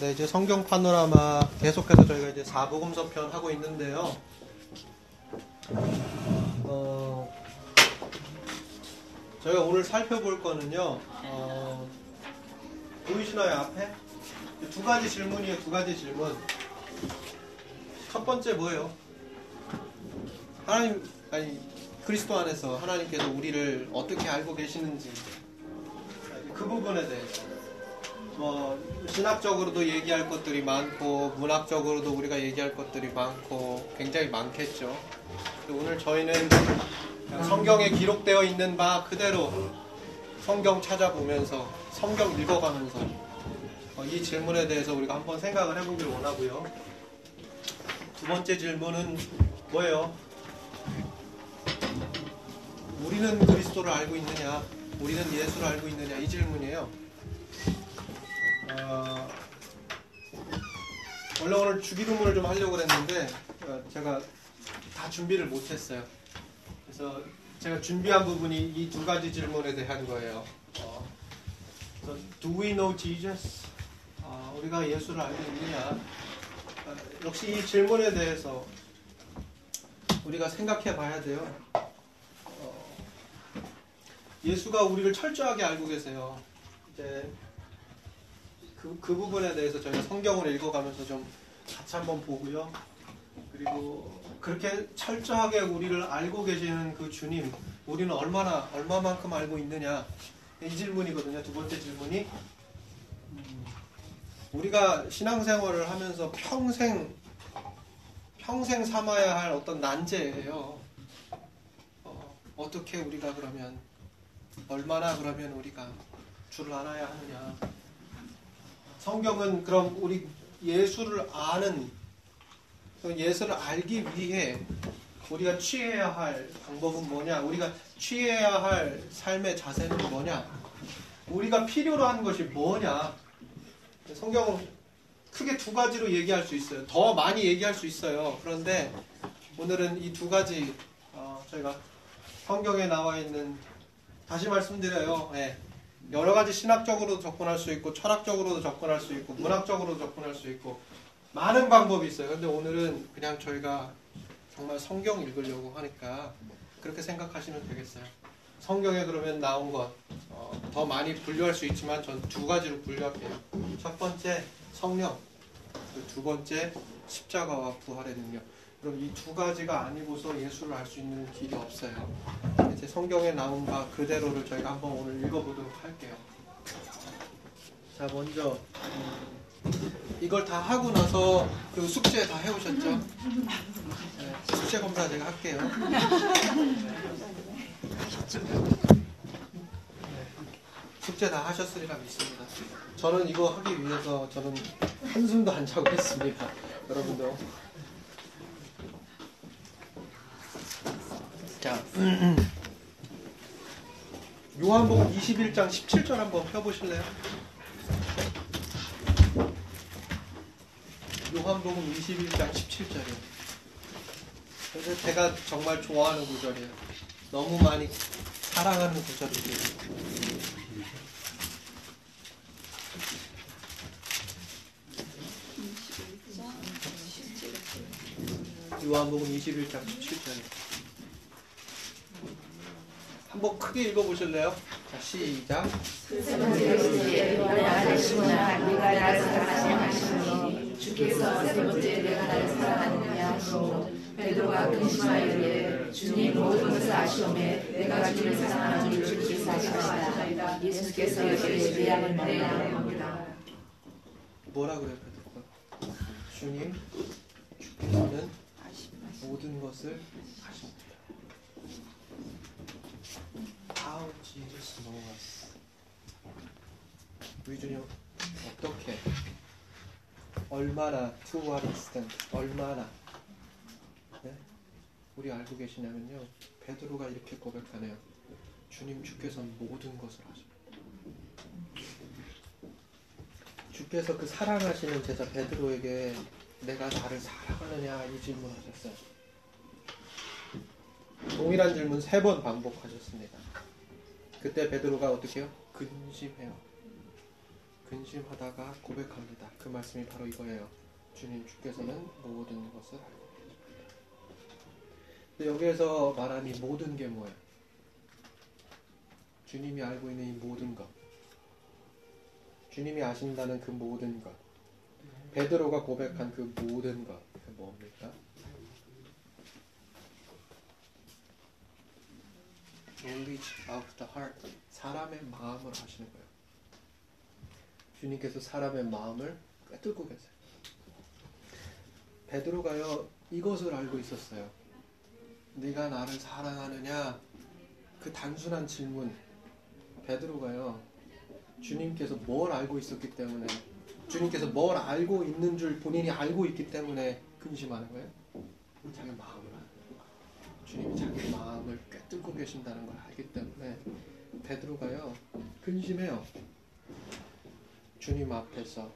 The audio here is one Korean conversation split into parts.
네, 이제 성경 파노라마 계속해서 저희가 이제 사복음서 편 하고 있는데요. 어, 저희가 오늘 살펴볼 거는요. 어, 보이시나요 앞에? 두 가지 질문이에요. 두 가지 질문. 첫 번째 뭐예요? 하나님 아니 그리스도 안에서 하나님께서 우리를 어떻게 알고 계시는지 그 부분에 대해서 뭐 신학적으로도 얘기할 것들이 많고 문학적으로도 우리가 얘기할 것들이 많고 굉장히 많겠죠. 오늘 저희는 성경에 기록되어 있는 바 그대로 성경 찾아보면서 성경 읽어가면서 어, 이 질문에 대해서 우리가 한번 생각을 해보길 원하고요. 두 번째 질문은 뭐예요? 우리는 그리스도를 알고 있느냐? 우리는 예수를 알고 있느냐? 이 질문이에요. 어, 원래 오늘 주기도문을 좀 하려고 그랬는데 어, 제가 다 준비를 못했어요. 그래서 제가 준비한 부분이 이 두 가지 질문에 대한 거예요. 어, Do we know Jesus? 어, 우리가 예수를 알고 있느냐? 어, 역시 이 질문에 대해서 우리가 생각해 봐야 돼요. 어, 예수가 우리를 철저하게 알고 계세요. 이제 그, 그 부분에 대해서 저희가 성경을 읽어가면서 좀 같이 한번 보고요. 그리고 그렇게 철저하게 우리를 알고 계시는 그 주님, 우리는 얼마나, 얼마만큼 알고 있느냐. 이 질문이거든요. 두 번째 질문이. 음, 우리가 신앙생활을 하면서 평생, 평생 삼아야 할 어떤 난제예요. 어, 어떻게 우리가 그러면, 얼마나 그러면 우리가 주를 알아야 하느냐. 성경은 그럼 우리 예수를 아는 예수를 알기 위해 우리가 취해야 할 방법은 뭐냐? 우리가 취해야 할 삶의 자세는 뭐냐? 우리가 필요로 하는 것이 뭐냐? 성경은 크게 두 가지로 얘기할 수 있어요. 더 많이 얘기할 수 있어요. 그런데 오늘은 이 두 가지 어, 저희가 성경에 나와 있는 다시 말씀드려요. 네. 여러 가지 신학적으로도 접근할 수 있고 철학적으로도 접근할 수 있고 문학적으로도 접근할 수 있고 많은 방법이 있어요. 근데 오늘은 그냥 저희가 정말 성경 읽으려고 하니까 그렇게 생각하시면 되겠어요. 성경에 그러면 나온 것, 어, 더 많이 분류할 수 있지만 전 두 가지로 분류할게요. 첫 번째, 성령. 두 번째, 십자가와 부활의 능력. 그럼 이 두 가지가 아니고서 예수를 알 수 있는 길이 없어요. 이제 성경에 나온 바 그대로를 저희가 한번 오늘 읽어보도록 할게요. 자, 먼저 음, 이걸 다 하고 나서 그 숙제 다 해오셨죠? 네, 숙제 검사 제가 할게요. 네, 숙제 다 하셨으리라 믿습니다. 저는 이거 하기 위해서 저는 한숨도 안 자고 했습니다. 여러분도 자, 요한복음 21장 17절 한번 펴보실래요? 요한복음 21장 17절이에요. 그래서 제가 정말 좋아하는 구절이에요. 너무 많이 사랑하는 구절이에요. 요한복음 21장 17절이에요. 한번 크게 읽어보실래요? 자, 시작. 베드로가 근심하여 주님 모든 것을 아시오매 내가 주를 사랑하는 줄 주께서 아시나이다 예수께서 내 양을 먹이라 뭐라 그래요, 베드로가? 주님, 주께서는 모든 것을 아십니다. How Jesus knows us. 우리 주님 어떻게? 얼마나 to what 얼마나? 네? 우리 알고 계시냐면요 베드로가 이렇게 고백하네요. 주님 주께서 모든 것을 아십니다. 주께서 그 사랑하시는 제자 베드로에게 내가 나를 사랑하느냐 이 질문하셨어요. 동일한 질문 세 번 반복하셨습니다 그때 베드로가 어떻게 해요? 근심해요 근심하다가 고백합니다. 그 말씀이 바로 이거예요. 주님 주께서는 모든 것을 알고 계십니다. 여기에서 말하는 이 모든 게 뭐예요? 주님이 알고 있는 이 모든 것. 주님이 아신다는 그 모든 것. 베드로가 고백한 그 모든 것. 그 뭡니까? Knowledge of the heart. 사람의 마음을 아시는 거예요. 주님께서 사람의 마음을 꿰뚫고 계세요. 베드로가요 이것을 알고 있었어요. 네가 나를 사랑하느냐? 그 단순한 질문. 베드로가요 주님께서 뭘 알고 있었기 때문에 주님께서 뭘 알고 있는 줄 본인이 알고 있기 때문에 근심하는 거예요. 자기 마음을 주님이 자기 마음을 꿰뚫고 계신다는 걸 알기 때문에 베드로가요 근심해요. 주님 앞에서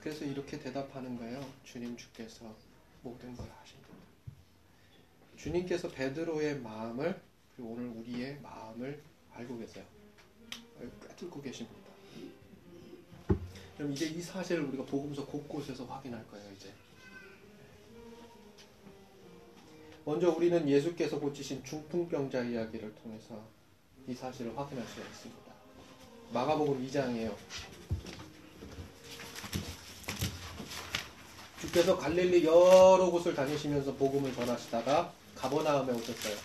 그래서 이렇게 대답하는 거예요. 주님 주께서 모든 걸 하신다. 주님께서 베드로의 마음을 그리고 오늘 우리의 마음을 알고 계세요. 꿰뚫고 계십니다. 그럼 이제 이 사실을 우리가 복음서 곳곳에서 확인할 거예요. 이제 먼저 우리는 예수께서 고치신 중풍병자 이야기를 통해서 이 사실을 확인할 수 있습니다. 마가복음 2장이에요. 주께서 갈릴리 여러 곳을 다니시면서 복음을 전하시다가 가버나움에 오셨어요.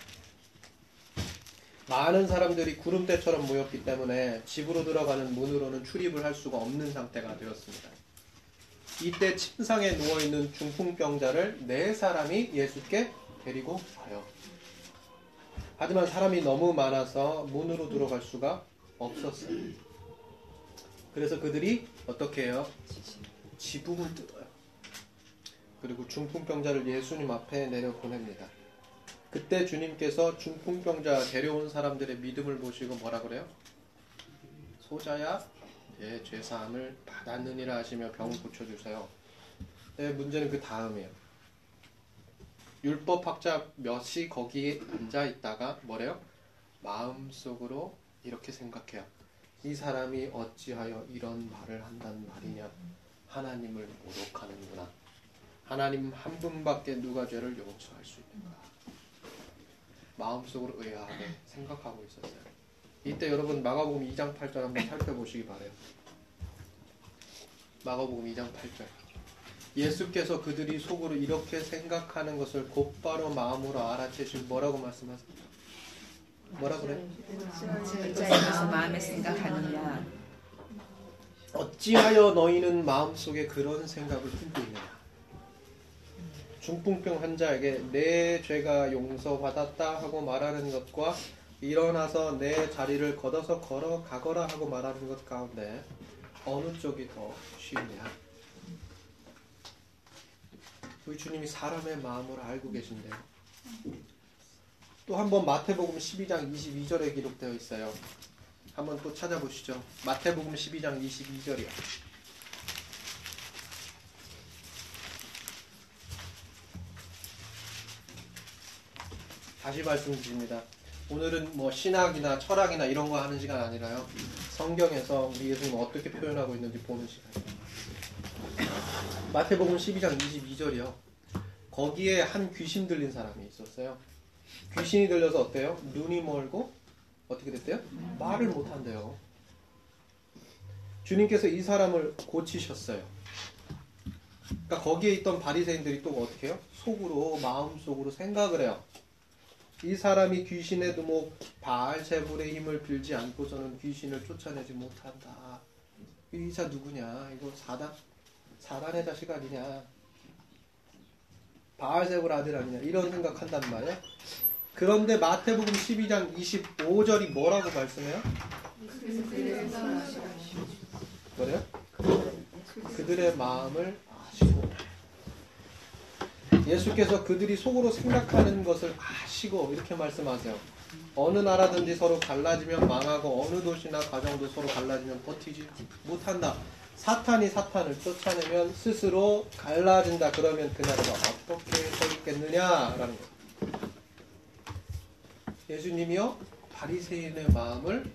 많은 사람들이 구름대처럼 모였기 때문에 집으로 들어가는 문으로는 출입을 할 수가 없는 상태가 되었습니다. 이때 침상에 누워있는 중풍병자를 네 사람이 예수께 데리고 와요. 하지만 사람이 너무 많아서 문으로 들어갈 수가 없었어요. 그래서 그들이 어떻게 해요? 지붕을 뜯어요. 그리고 중풍병자를 예수님 앞에 내려 보냅니다. 그때 주님께서 중풍병자 데려온 사람들의 믿음을 보시고 뭐라 그래요? 소자야, 내 죄사함을 받았느니라 하시며 병을 고쳐주세요. 네, 문제는 그 다음이에요. 율법학자 몇이 거기에 앉아 있다가 뭐래요? 마음속으로 이렇게 생각해요. 이 사람이 어찌하여 이런 말을 한단 말이냐? 하나님을 모독하는구나. 하나님 한 분밖에 누가 죄를 용서할 수 있는가? 마음속으로 의아하게 생각하고 있었어요. 이때 여러분 마가복음 2장 8절 한번 살펴보시기 바래요. 마가복음 2장 8절. 예수께서 그들이 속으로 이렇게 생각하는 것을 곧바로 마음으로 알아채시고 뭐라고 말씀하세요? 뭐라 그래? 어찌하여서 마음에 생각하느냐 어찌하여 너희는 마음속에 그런 생각을 품고 있느냐? 중풍병 환자에게 내 죄가 용서받았다 하고 말하는 것과 일어나서 내 자리를 걷어서 걸어가거라 하고 말하는 것 가운데 어느 쪽이 더 쉽냐? 우리 주님이 사람의 마음을 알고 계신데요. 또 한번 마태복음 12장 22절에 기록되어 있어요. 한번 또 찾아보시죠. 마태복음 12장 22절이요. 다시 말씀드립니다. 오늘은 뭐 신학이나 철학이나 이런 거 하는 시간 아니라요. 성경에서 우리 예수님 어떻게 표현하고 있는지 보는 시간이에요. 마태복음 12장 22절이요. 거기에 한 귀신 들린 사람이 있었어요. 귀신이 들려서 어때요? 눈이 멀고 어떻게 됐대요? 말을 못 한대요. 주님께서 이 사람을 고치셨어요. 그러니까 거기에 있던 바리새인들이 또 어떻게 해요? 속으로 마음속으로 생각을 해요. 이 사람이 귀신의 두목 바알세불의 힘을 빌지 않고서는 귀신을 쫓아내지 못한다. 이 자 누구냐? 이거 사단 사단의 자식 아니냐? 바알세불 아들 아니냐? 이런 생각한단 말이야. 그런데 마태복음 12장 25절이 뭐라고 말씀해요? 뭐래요? 그들의 마음을 아시고 예수께서 그들이 속으로 생각하는 것을 아시고 이렇게 말씀하세요. 어느 나라든지 서로 갈라지면 망하고 어느 도시나 가정도 서로 갈라지면 버티지 못한다. 사탄이 사탄을 쫓아내면 스스로 갈라진다. 그러면 그 나라가 어떻게 서 있겠느냐라는 거예요. 예수님이요 바리새인의 마음을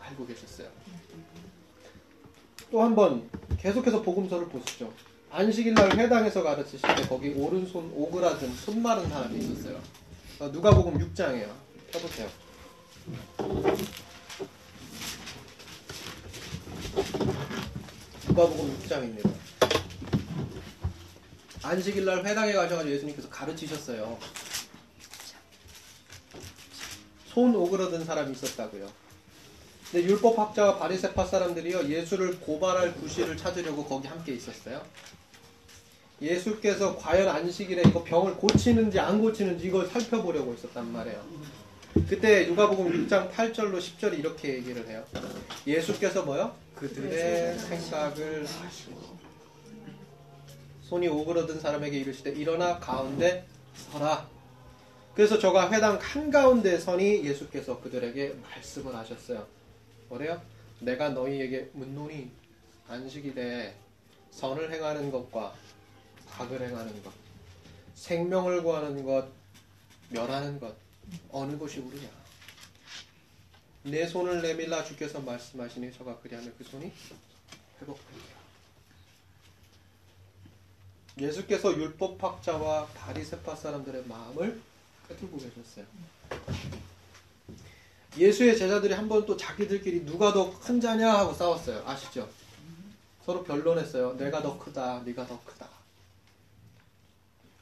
알고 계셨어요. 또 한 번 계속해서 복음서를 보시죠. 안식일 날 회당에서 가르치실 때 거기 오른손 오그라든 손 마른 사람이 있었어요. 어, 누가복음 6장이에요. 펴보세요. 누가복음 6장입니다. 안식일 날 회당에 가셔가지고 예수님께서 가르치셨어요. 손 오그러든 사람이 있었다고요. 근데 율법 학자와 바리새파 사람들이요 예수를 고발할 구실을 찾으려고 거기 함께 있었어요. 예수께서 과연 안식일에 이거 병을 고치는지 안 고치는지 이걸 살펴보려고 있었단 말이에요. 그때 누가복음 6장 8절로 10절이 이렇게 얘기를 해요. 예수께서 뭐요? 그들의 생각을 하시고 손이 오그러든 사람에게 이르시되 일어나 가운데 서라. 그래서 저가 회당 한가운데 서니 예수께서 그들에게 말씀을 하셨어요. 뭐래요? 내가 너희에게 묻노니 안식일에 선을 행하는 것과 악을 행하는 것, 생명을 구하는 것, 멸하는 것, 어느 것이 옳으냐? 내 손을 내밀라 주께서 말씀하시니 저가 그리하면 그 손이 회복되리라. 예수께서 율법학자와 바리새파 사람들의 마음을 꿰뚫고 계셨어요. 예수의 제자들이 한 번 또 자기들끼리 누가 더 큰 자냐 하고 싸웠어요. 아시죠? 서로 변론했어요. 내가 더 크다, 네가 더 크다.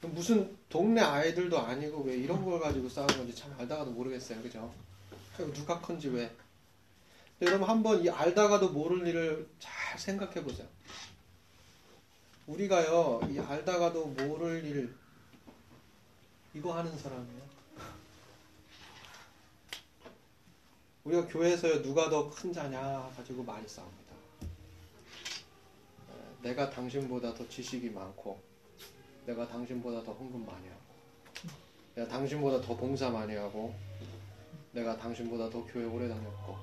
무슨 동네 아이들도 아니고 왜 이런 걸 가지고 싸우는 건지 참 알다가도 모르겠어요. 그죠? 누가 큰지 왜. 여러분 한번 이 알다가도 모를 일을 잘 생각해 보세요. 우리가요, 이 알다가도 모를 일, 이거 하는 사람이에요. 우리가 교회에서 누가 더 큰 자냐 가지고 많이 싸웁니다. 내가 당신보다 더 지식이 많고, 내가 당신보다 더 헌금 많이 하고, 내가 당신보다 더 봉사 많이 하고, 내가 당신보다 더 교회 오래 다녔고,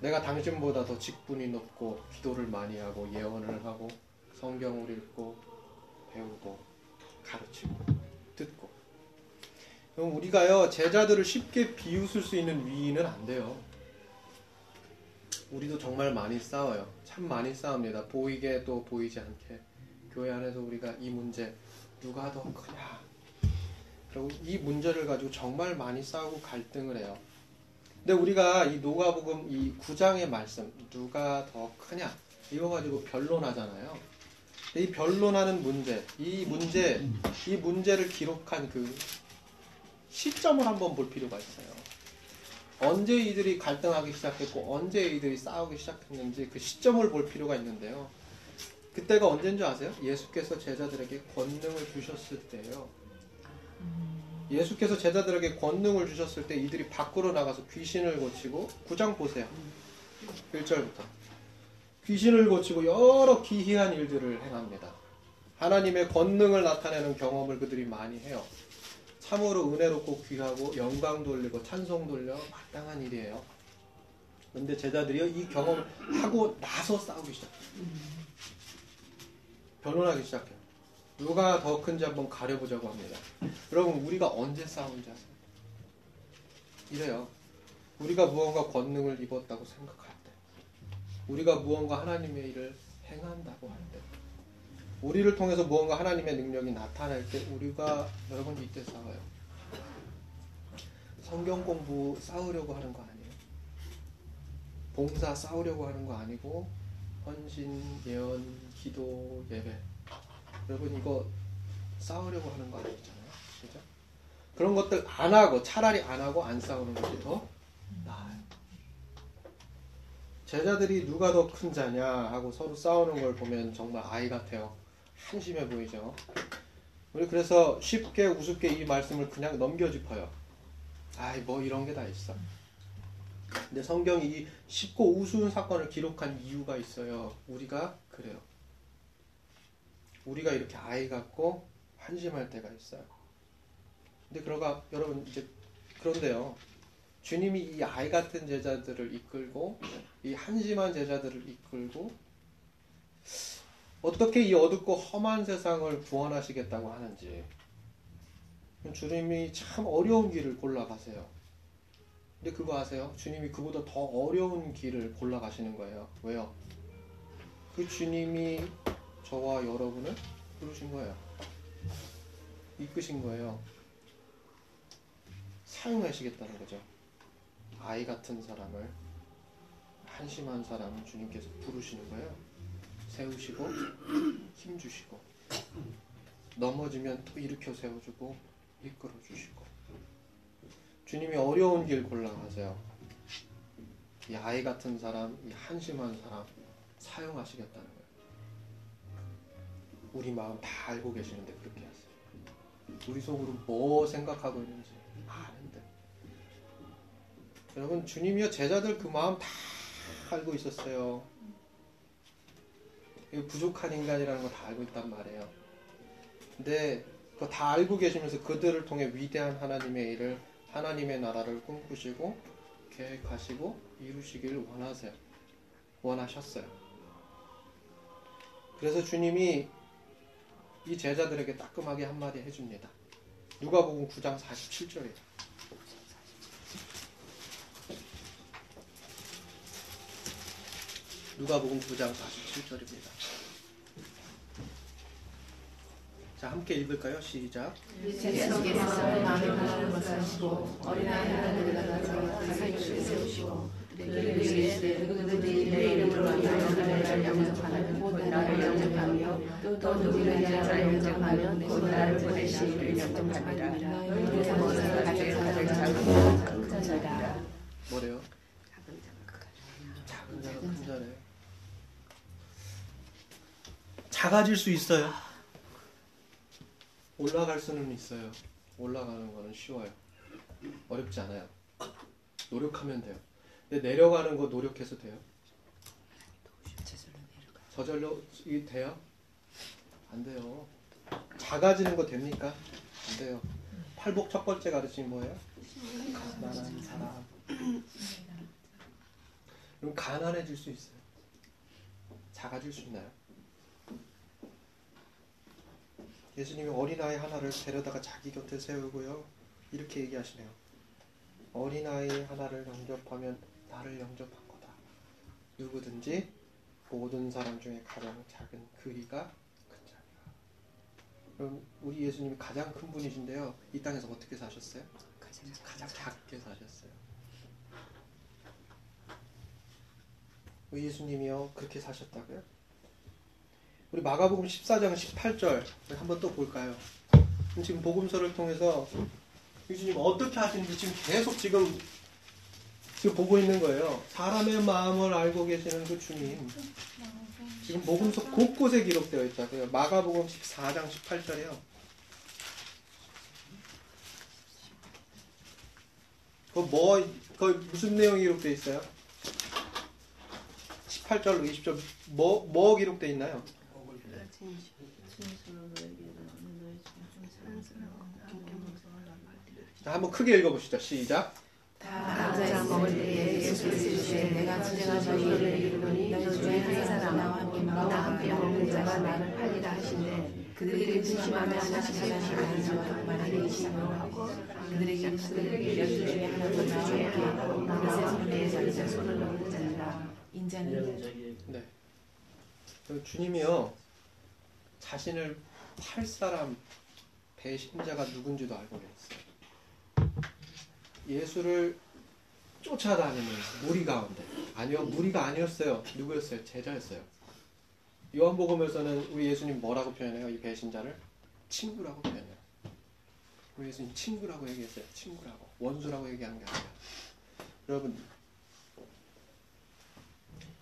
내가 당신보다 더 직분이 높고, 기도를 많이 하고, 예언을 하고, 성경을 읽고, 배우고, 가르치고, 듣고. 그럼 우리가요, 제자들을 쉽게 비웃을 수 있는 위인은 안 돼요. 우리도 정말 많이 싸워요. 참 많이 싸웁니다. 보이게 또 보이지 않게. 교회 안에서 우리가 이 문제, 누가 더 크냐. 그리고 이 문제를 가지고 정말 많이 싸우고 갈등을 해요. 근데 우리가 이 노가복음 이 9장의 말씀, 누가 더 크냐. 이거 가지고 변론하잖아요. 이 변론하는 문제, 이 문제, 이 문제를 기록한 그 시점을 한번 볼 필요가 있어요. 언제 이들이 갈등하기 시작했고 언제 이들이 싸우기 시작했는지 그 시점을 볼 필요가 있는데요. 그때가 언제인 줄 아세요? 예수께서 제자들에게 권능을 주셨을 때예요. 예수께서 제자들에게 권능을 주셨을 때 이들이 밖으로 나가서 귀신을 고치고 9장 보세요. 1절부터. 귀신을 고치고 여러 기이한 일들을 행합니다. 하나님의 권능을 나타내는 경험을 그들이 많이 해요. 참으로 은혜롭고 귀하고 영광 돌리고 찬송 돌려 마땅한 일이에요. 근데 제자들이요 이 경험을 하고 나서 싸우기 시작해요. 변론하기 시작해요. 누가 더 큰지 한번 가려보자고 합니다. 여러분 우리가 언제 싸운지 아세요? 이래요. 우리가 무언가 권능을 입었다고 생각할 때, 우리가 무언가 하나님의 일을 행한다고 할 때, 우리를 통해서 무언가 하나님의 능력이 나타날 때 우리가 여러분 이때 싸워요. 성경 공부 싸우려고 하는 거 아니에요. 봉사 싸우려고 하는 거 아니고 헌신, 예언, 기도, 예배. 여러분 이거 싸우려고 하는 거 아니잖아요. 그죠? 그런 것들 안 하고 차라리 안 하고 안 싸우는 것이 더 나아요. 제자들이 누가 더 큰 자냐 하고 서로 싸우는 걸 보면 정말 아이 같아요. 한심해 보이죠. 우리 그래서 쉽게 우습게 이 말씀을 그냥 넘겨짚어요. 아이 뭐 이런 게 다 있어. 근데 성경이 이 쉽고 우스운 사건을 기록한 이유가 있어요. 우리가 그래요. 우리가 이렇게 아이 같고 한심할 때가 있어요. 근데 그러가 여러분 이제 그런데요. 주님이 이 아이 같은 제자들을 이끌고 이 한심한 제자들을 이끌고 어떻게 이 어둡고 험한 세상을 구원하시겠다고 하는지 주님이 참 어려운 길을 골라가세요. 근데 그거 아세요? 주님이 그보다 더 어려운 길을 골라가시는 거예요. 왜요? 그 주님이 저와 여러분을 부르신 거예요. 이끄신 거예요. 사용하시겠다는 거죠. 아이 같은 사람을 한심한 사람을 주님께서 부르시는 거예요. 세우시고 힘 주시고 넘어지면 또 일으켜 세워주고 이끌어 주시고 주님이 어려운 길 골라 가세요. 이 아이 같은 사람, 이 한심한 사람 사용하시겠다는 거예요. 우리 마음 다 알고 계시는데 그렇게 하세요. 우리 속으로 뭐 생각하고 있는지 아는데. 여러분 주님이요 제자들 그 마음 다 알고 있었어요. 이 부족한 인간이라는 거 다 알고 있단 말이에요. 근데 그거 다 알고 계시면서 그들을 통해 위대한 하나님의 일을 하나님의 나라를 꿈꾸시고 계획하시고 이루시기를 원하세요. 원하셨어요. 그래서 주님이 이 제자들에게 따끔하게 한마디 해줍니다. 누가복음 9장 47절이에요. 누가복음 9장 47절입니다. 자, 함께 읽을까요? 시작. 예수께서 마음을 하나님 하시고 어린아이 하나님을 가져다 사육실에 세우시고 작아질 수 있어요. 올라갈 수는 있어요. 올라가는 거는 쉬워요. 어렵지 않아요. 노력하면 돼요. 근데 내려가는 거 노력해서 돼요. 저절로 이게 돼요? 안 돼요. 작아지는 거 됩니까? 안 돼요. 팔복 첫 번째 가르침이 뭐예요? 가난한 사람. 그럼 가난해질 수 있어요. 작아질 수 있나요? 예수님이 어린아이 하나를 데려다가 자기 곁에 세우고요. 이렇게 얘기하시네요. 어린아이 하나를 영접하면 나를 영접한 거다. 누구든지 모든 사람 중에 가장 작은 그이가 큰 자리라. 그럼 우리 예수님이 가장 큰 분이신데요. 이 땅에서 어떻게 사셨어요? 가장 작게 사셨어요. 우리 예수님이요 그렇게 사셨다고요? 우리 마가복음 14장 18절 한번 또 볼까요? 지금 복음서를 통해서 예수님 어떻게 하시는지 지금 계속 지금 지금 보고 있는 거예요. 사람의 마음을 알고 계시는 그 주님. 지금 복음서 곳곳에 기록되어 있다고요. 마가복음 14장 18절이요. 그 뭐, 그 무슨 내용이 기록되어 있어요? 18절로 20절 뭐, 뭐 기록되어 있나요? 자, 한번 크게 읽어보시죠. 시작. 각자 먹을 때에 예수께서 이르시되 내가 진정한 너희를 이르노니 너희 한 사람 나와 함께 나 함께 먹는 자가 나를 팔리라 하시되 그들이 근심하며 하나씩 하나씩 아니지만 만일에 이시며 하고 그들에게 이르시되 열두 중에 하나도 나와 함께 그릇에 손에 자기가 손을 넣는 자니라 인자는 네. 그 주님이요 자신을 팔 사람 배신자가 누군지도 알고 계셨어요. 예수를 쫓아다니는 무리 가운데 아니요 무리가 아니었어요. 누구였어요? 제자였어요. 요한복음에서는 우리 예수님 뭐라고 표현해요? 이 배신자를 친구라고 표현해요. 우리 예수님 친구라고 얘기했어요. 친구라고 원수라고 얘기하는 게 아니라 여러분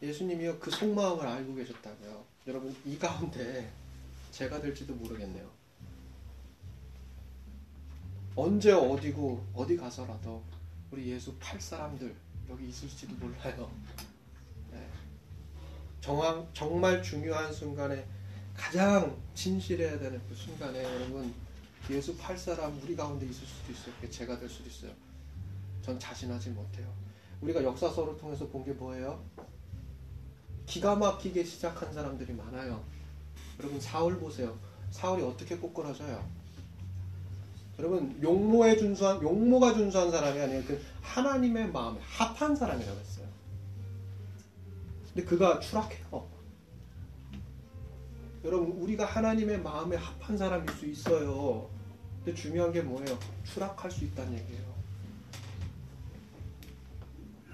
예수님이요 그 속마음을 알고 계셨다고요. 여러분 이 가운데 제가 될지도 모르겠네요. 언제 어디고 어디 가서라도 우리 예수 팔 사람들 여기 있을지도 몰라요. 네. 정황, 정말 중요한 순간에 가장 진실해야 되는 그 순간에 여러분 예수 팔 사람 우리 가운데 있을 수도 있어요. 그게 제가 될 수도 있어요. 전 자신하지 못해요. 우리가 역사서를 통해서 본 게 뭐예요? 기가 막히게 시작한 사람들이 많아요. 여러분 사울 보세요. 사울이 어떻게 꼬꾸라져요? 여러분 용모에 준수한 용모가 준수한 사람이 아니에요. 그 하나님의 마음에 합한 사람이라고 했어요. 근데 그가 추락해요. 여러분 우리가 하나님의 마음에 합한 사람일 수 있어요. 근데 중요한 게 뭐예요? 추락할 수 있다는 얘기예요.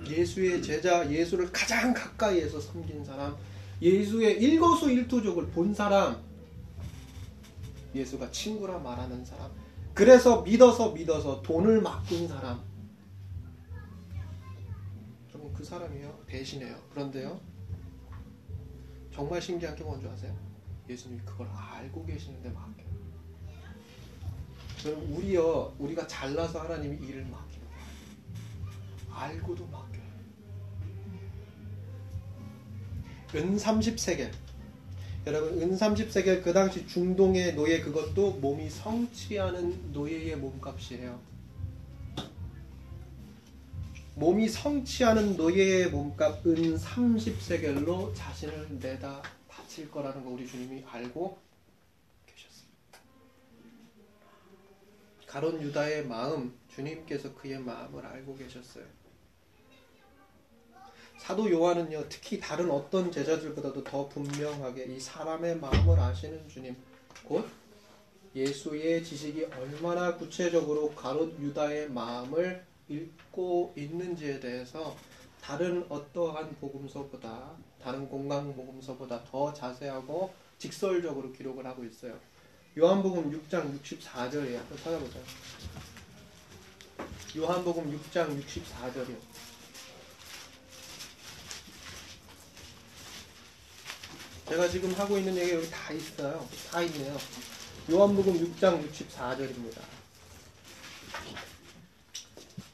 예수의 제자, 예수를 가장 가까이에서 섬긴 사람, 예수의 일거수일투족을 본 사람, 예수가 친구라 말하는 사람, 그래서 믿어서 믿어서 돈을 맡긴 사람, 여러분 그 사람이요 대신해요. 그런데요, 정말 신기한 게 뭔지 아세요? 예수님이 그걸 알고 계시는데 맡겨요. 여러분 우리요, 우리가 잘나서 하나님이 일을 맡기는 거예요. 알고도 맡겨요. 은 30세겔. 여러분 은 30세겔 그 당시 중동의 노예 그것도 몸이 성취하는 노예의 몸값이에요. 몸이 성취하는 노예의 몸값 은 30세겔로 자신을 내다 바칠 거라는 거 우리 주님이 알고 계셨어요. 가론 유다의 마음 주님께서 그의 마음을 알고 계셨어요. 사도 요한은요, 특히 다른 어떤 제자들보다도 더 분명하게 이 사람의 마음을 아시는 주님, 곧 예수의 지식이 얼마나 구체적으로 가롯 유다의 마음을 읽고 있는지에 대해서 다른 어떠한 복음서보다, 다른 공강 복음서보다 더 자세하고 직설적으로 기록을 하고 있어요. 요한복음 6장 64절에 한번 찾아보자. 요한복음 6장 64절이요. 제가 지금 하고 있는 얘기 여기 다 있어요. 다 있네요. 요한복음 6장 64절입니다.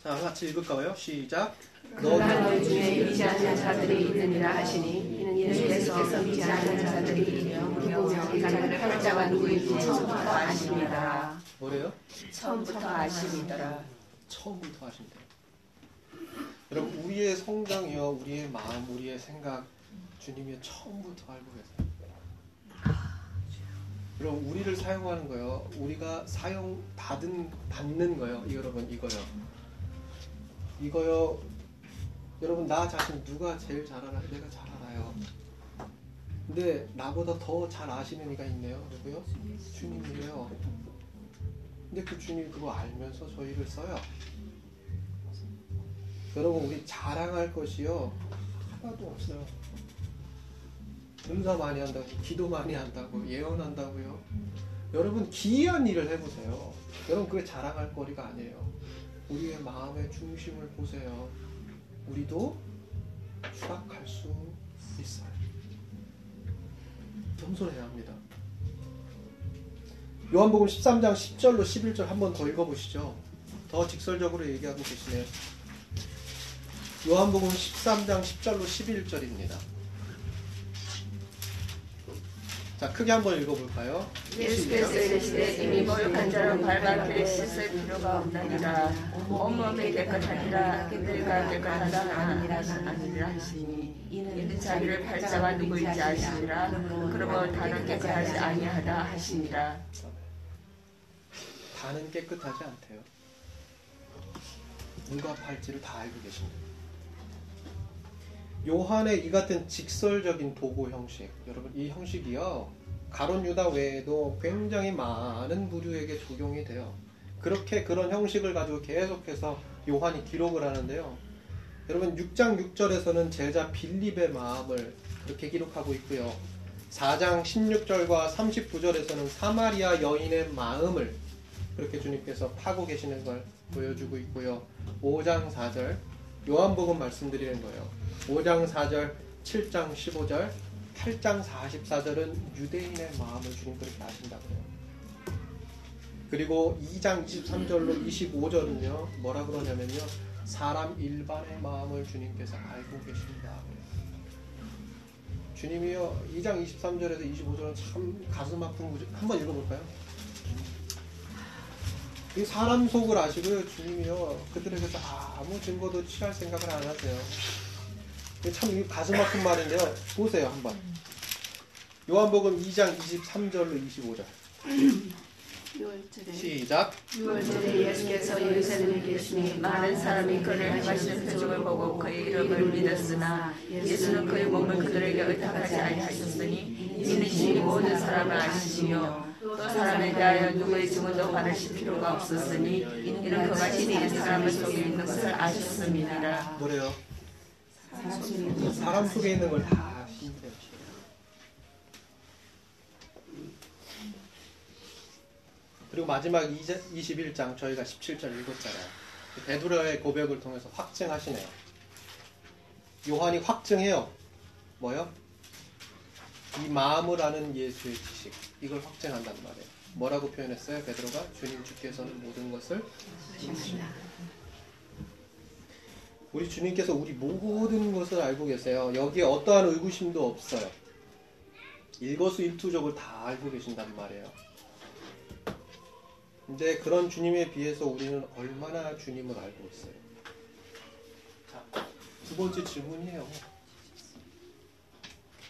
자, 같이 읽을까요? 시작. 너희 중에 믿지 않는 자들이 있느니라 하시니 이는 예수께서 믿지 않는 자들이 있며 그리고 자기가 그를 팔자가 누구인지 처음부터 아십니다. 뭐래요? 처음부터 아십니다. 처음부터 하신대요. 여러분, 우리의 성장이요, 우리의 마음, 우리의 생각, 주님이 처음부터 알고 계세요. 여러분, 우리를 사용하는 거요, 우리가 사용, 받은, 받는 거요, 이 여러분, 이거요. 이거요, 여러분, 나 자신 누가 제일 잘 알아요? 내가 잘 알아요. 근데 나보다 더 잘 아시는 이가 있네요. 누구요? 주님이에요. 근데 그 주님이 그거 알면서 저희를 써요. 여러분 우리 자랑할 것이요 하나도 없어요. 은사 많이 한다고, 기도 많이 한다고, 예언한다고요. 여러분 기이한 일을 해보세요. 여러분 그게 자랑할 거리가 아니에요. 우리의 마음의 중심을 보세요. 우리도 추락할 수 있어요. 겸손해야 합니다. 요한복음 13장 10절로 11절 한 번 더 읽어보시죠. 더 직설적으로 얘기하고 계시네요. 요한복음 13장 10절로 11절입니다. 자, 크게 한번 읽어볼까요? 예수께서 이르시되 이미 모욕한 자는 발밖에 씻을 필요가 없나니라 온몸이 깨끗하니라 그들과 깨끗하다 아니라 하시니 이는 자기를 팔자가 누구인지 아시니라 그러므로 다는 깨끗하지 아니하다 하시니라 다는 깨끗하지 않대요. 누가 팔지를 다 알고 계십니다. 요한의 이 같은 직설적인 도구 형식, 여러분 이 형식이요 가론 유다 외에도 굉장히 많은 부류에게 적용이 돼요. 그렇게 그런 형식을 가지고 계속해서 요한이 기록을 하는데요. 여러분 6장 6절에서는 제자 빌립의 마음을 그렇게 기록하고 있고요. 4장 16절과 39절에서는 사마리아 여인의 마음을 그렇게 주님께서 파고 계시는 걸 보여주고 있고요. 5장 4절 요한복음 말씀드리는 거예요. 5장 4절, 7장 15절, 8장 44절은 유대인의 마음을 주님 그렇게 아신다고요. 그리고 2장 23절로 25절은요. 뭐라 그러냐면요. 사람 일반의 마음을 주님께서 알고 계신다. 주님이요. 2장 23절에서 25절은 참 가슴 아픈 구절. 한번 읽어볼까요? 이 사람 속을 아시고요. 주님이요. 그들에게서 아무 증거도 취할 생각을 안 하세요. 참 가슴 아픈 말인데요. 보세요, 한번. 요한복음 2장 23절로 25절. 6월절에 시작. 6월절에 예수께서 예루살렘에 계시니 많은 사람이 그를 행하시는 표적을 보고 그의 이름을 믿었으나 예수는 그의 몸을 그들에게 의탁하지 아니하셨으니 이는 신이 모든 사람을 아시시며 또 사람에 대하여 누구의 증언도 받으실 필요가 없었으니 이는 그가 신이 사람을 속에 있는 것을 아셨음이니라 뭐래요? 사람 속에 있는 걸 다. 그리고 마지막 21장 저희가 17절 읽었잖아요. 베드로의 고백을 통해서 확증하시네요. 요한이 확증해요. 뭐요? 이 마음을 아는 예수의 지식. 이걸 확증한단 말이에요. 뭐라고 표현했어요? 베드로가 주님 주께서는 모든 것을 이루신다. 우리 주님께서 우리 모든 것을 알고 계세요. 여기에 어떠한 의구심도 없어요. 일거수일투족을 다 알고 계신단 말이에요. 근데 그런 주님에 비해서 우리는 얼마나 주님을 알고 있어요. 자, 두 번째 질문이에요.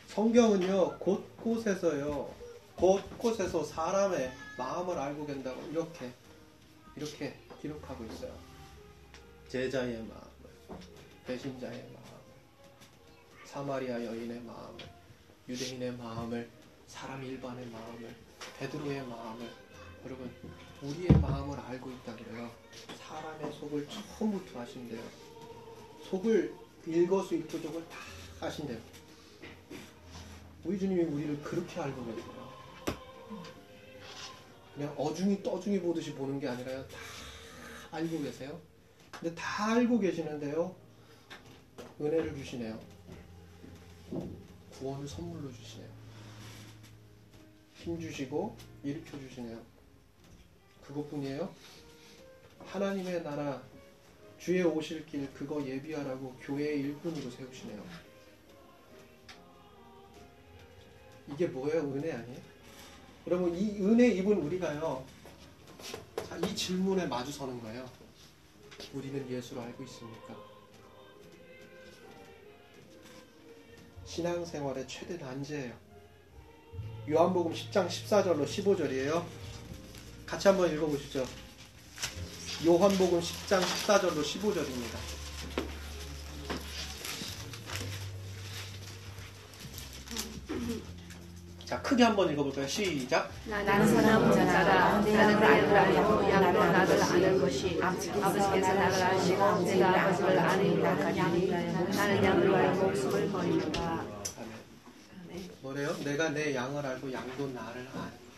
성경은요, 곳곳에서요, 곳곳에서 사람의 마음을 알고 된다고 이렇게, 이렇게 기록하고 있어요. 제자의 마음을, 배신자의 마음을, 사마리아 여인의 마음을, 유대인의 마음을, 사람 일반의 마음을, 베드로의 마음을, 여러분, 우리의 마음을 알고 있다 그래요. 사람의 속을 처음부터 하신대요. 속을 일거수일투족을 다 하신대요. 우리 주님이 우리를 그렇게 알고 계세요. 그냥 어중이 떠중이 보듯이 보는 게 아니라요. 다 알고 계세요. 근데 다 알고 계시는데요. 은혜를 주시네요. 구원을 선물로 주시네요. 힘 주시고 일으켜 주시네요. 그것뿐이에요? 하나님의 나라 주의 오실 길 그거 예비하라고 교회의 일꾼으로 세우시네요. 이게 뭐예요? 은혜 아니에요? 여러분 이 은혜 입은 우리가요. 자, 이 질문에 마주 서는 거예요. 우리는 예수를 알고 있습니까? 신앙생활의 최대 난제예요. 요한복음 10장 14절로 15절이에요. 같이 한번 읽어보시죠. 요한복음 10장 14절로 15절입니다. 자, 크게 한번 읽어볼까요? 시작. 나는 선한 자라 나는 나를 알고 양도 나를 아는 것이 아버지께서 나를 아시고 내가 아버지를 아느니라 하니 나는 양을 알고 목숨을 버리노라. 뭐래요? 내가 내 양을 알고 양도 나를 아는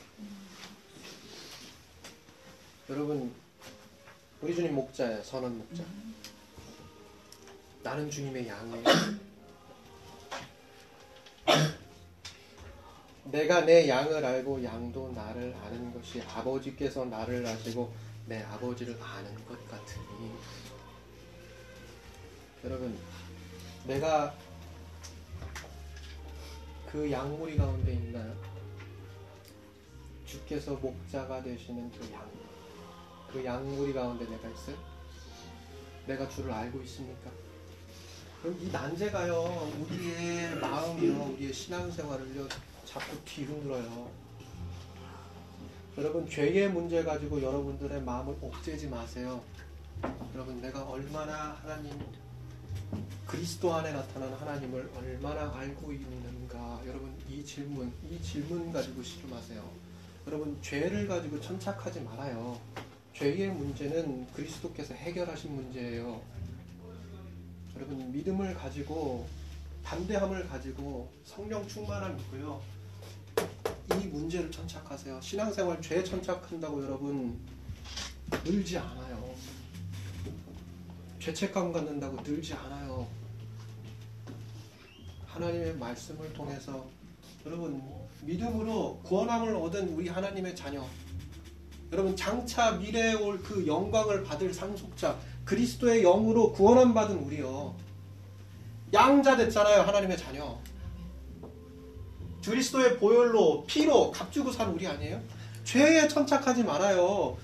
여러분, 우리 주님 목자예요. 선한 목자. 나는 주님의 양이에요. 내가 내 양을 알고 양도 나를 아는 것이 아버지께서 나를 아시고 내 아버지를 아는 것 같으니 여러분 내가 그 양무리 가운데 있나요? 주께서 목자가 되시는 그 양, 그 양무리 가운데 내가 있어요? 내가 주를 알고 있습니까? 그럼 이 난제가요, 우리의 마음이요, 우리의 신앙생활을요, 자꾸 뒤흔들어요. 여러분, 죄의 문제 가지고 여러분들의 마음을 옥죄지 마세요. 여러분, 내가 얼마나 하나님, 그리스도 안에 나타난 하나님을 얼마나 알고 있는가. 여러분, 이 질문, 이 질문 가지고 씨름하세요. 여러분, 죄를 가지고 천착하지 말아요. 죄의 문제는 그리스도께서 해결하신 문제예요. 여러분, 믿음을 가지고, 담대함을 가지고, 성령 충만함이고요. 이 문제를 천착하세요. 신앙생활 죄 천착한다고 여러분 늘지 않아요. 죄책감 갖는다고 늘지 않아요. 하나님의 말씀을 통해서 여러분 믿음으로 구원함을 얻은 우리 하나님의 자녀 여러분 장차 미래에 올 그 영광을 받을 상속자 그리스도의 영으로 구원함 받은 우리요 양자 됐잖아요 하나님의 자녀 그리스도의 보혈로 피로 값주고 산 우리 아니에요? 죄에 천착하지 말아요.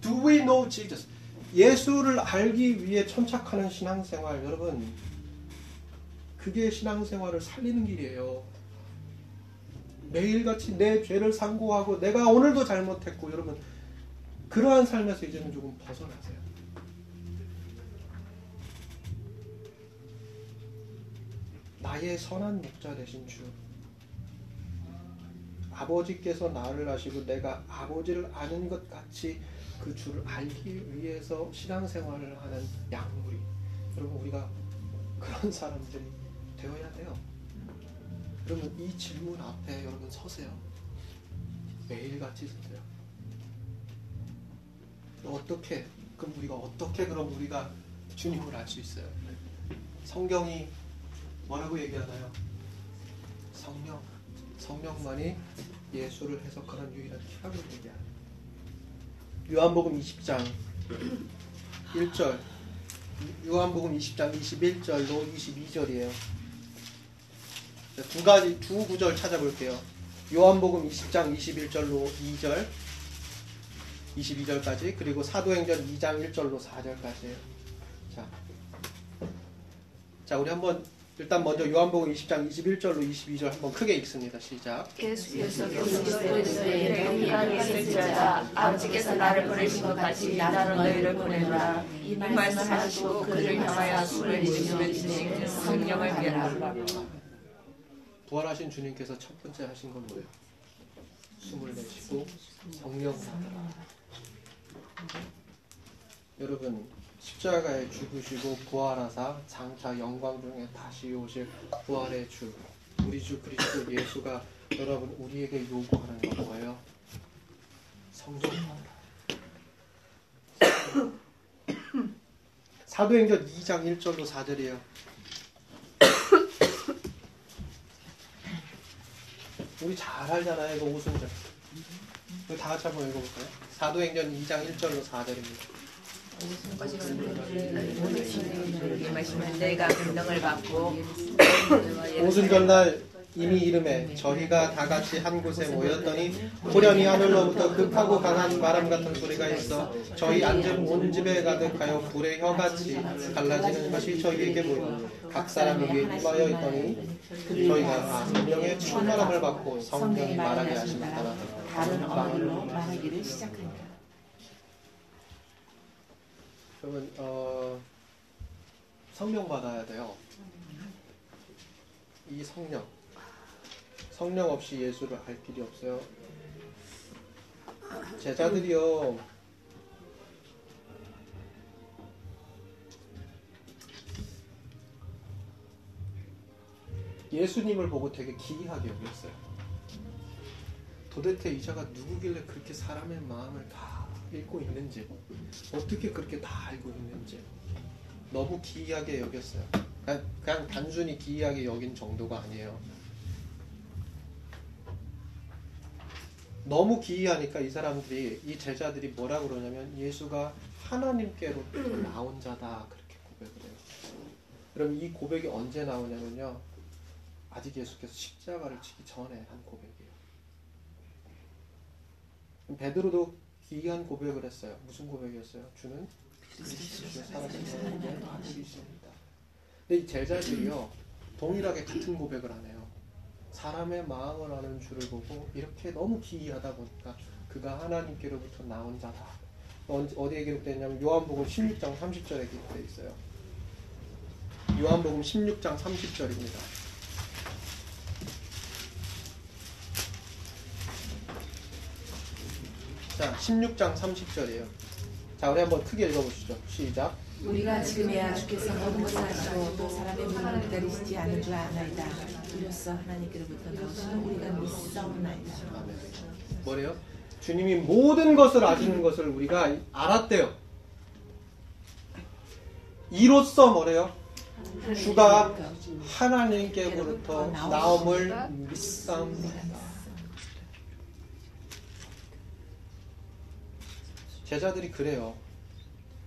Do we know Jesus? 예수를 알기 위해 천착하는 신앙생활 여러분 그게 신앙생활을 살리는 길이에요. 매일같이 내 죄를 상고하고 내가 오늘도 잘못했고 여러분 그러한 삶에서 이제는 조금 벗어나세요. 나의 선한 목자 되신 주 아버지께서 나를 아시고 내가 아버지를 아는 것 같이 그 주를 알기 위해서 신앙생활을 하는 양무리 여러분 우리가 그런 사람들이 되어야 돼요. 여러분 이 질문 앞에 여러분 서세요. 매일같이 서세요. 어떻게 그럼 우리가 어떻게 그럼 우리가 주님을 알 수 있어요? 성경이 뭐라고 얘기하나요? 성령 성령만이 예수를 해석하는 유일한 얘기하는 요한복음 20장 1절 요한복음 20장 21절로 22절이에요. 두 가지 두 구절 찾아볼게요. 요한복음 20장 21절로 2절 22절까지 그리고 사도행전 2장 1절로 4절까지예요. 자, 자 우리 한번 일단 먼저 요한복음 20장 21절로 22절 한번 크게 읽습니다. 시작. 예수께서 그리스도의 영이하게 있을지어다 아버지께서 나를 보내신 것 같이 나는 너희를 보내노라 이 말씀하시고 그를 향하여 숨을 내쉬며 지내는 성령을 비하라 부활하신 주님께서 첫 번째 하신 건 뭐예요? 숨을 내쉬고 성령 받아라. 여러분 십자가에 죽으시고 부활하사 장차 영광 중에 다시 오실 부활의 주 우리 주 그리스도 예수가 여러분 우리에게 요구하는 건 뭐예요? 받아라. 사도행전 2장 1절로 4절이에요. 우리 잘 알잖아요. 이거 오순절. 이거 다 같이 한번 읽어볼까요? 사도행전 2장 1절로 4절입니다. 내가 감동을 받고 오순절날 이미 이름에 저희가 다 같이 한 곳에 모였더니 호련히 하늘로부터 급하고 강한 바람 같은 소리가 있어 저희 앉은 온 집에 가득하여 불의 혀같이 갈라지는 것이 저희에게 보이고 각 사람 위에 임하여 있더니 저희가 성령의 충만함을 받고 성경이 말하게 하심에 따라 다른 언어로 말하기를 시작한다. 여러분 어, 성령 받아야 돼요. 이 성령 성령 없이 예수를 알 길이 없어요. 제자들이요. 예수님을 보고 되게 기이하게 여겼어요. 도대체 이자가 누구길래 그렇게 사람의 마음을 다 읽고 있는지, 어떻게 그렇게 다 알고 있는지 너무 기이하게 여겼어요. 그냥, 그냥 단순히 기이하게 여긴 정도가 아니에요. 너무 기이하니까 이 사람들이 이 제자들이 뭐라 그러냐면 예수가 하나님께로부터 나온 자다 그렇게 고백을 해요. 그럼 이 고백이 언제 나오냐면요. 아직 예수께서 십자가를 치기 전에 한 고백이에요. 베드로도 기이한 고백을 했어요. 무슨 고백이었어요? 주는 그리스도의 살아계신 분이십니다. 근데 이 제자들이요 동일하게 같은 고백을 안 해요. 사람의 마음을 아는 주를 보고 이렇게 너무 기이하다 보니까 그가 하나님께로부터 나온 자다. 언- 어디에 기록되어 있냐면 요한복음 16장 30절에 기록되어 있어요. 요한복음 16장 30절입니다. 자, 16장 30절이에요. 자, 우리 한번 크게 읽어보시죠. 시작. 우리가 지금이야 주께서 모든 것을 하시고 또 사람의 문을 기다리시지 않은 줄 아나이다. 이로써 하나님께로부터 나오시는 우리가 믿사옵나이다. 뭐래요? 주님이 모든 것을 아시는 것을 우리가 알았대요. 이로써 뭐래요? 주가 하나님께로부터 나옴을 믿사옵니다. 제자들이 그래요.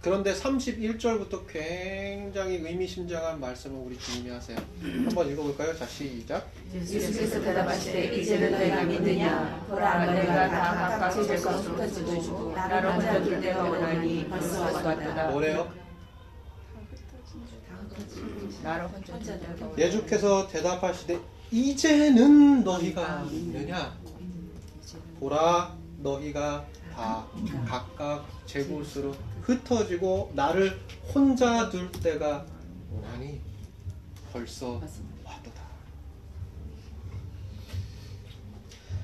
그런데 31절부터 굉장히 의미심장한 말씀을 우리 주님이 하세요. 한번 읽어볼까요? 자, 시작. 예수께서 대답하시되 이제는 내가 믿느냐 보라 내가 다 각각 제 것으로 흩어주고 나를 혼자 둘 때가 오나니 벌써 왔도다 뭐래요? 나를 혼자 둘 때가 오나니 예수께서 대답하시되 이제는 너희가 믿느냐? 보라 너희가 다 각각 제 곳으로 흩어지고 나를 혼자 둘 때가 오하니 벌써 왔도다.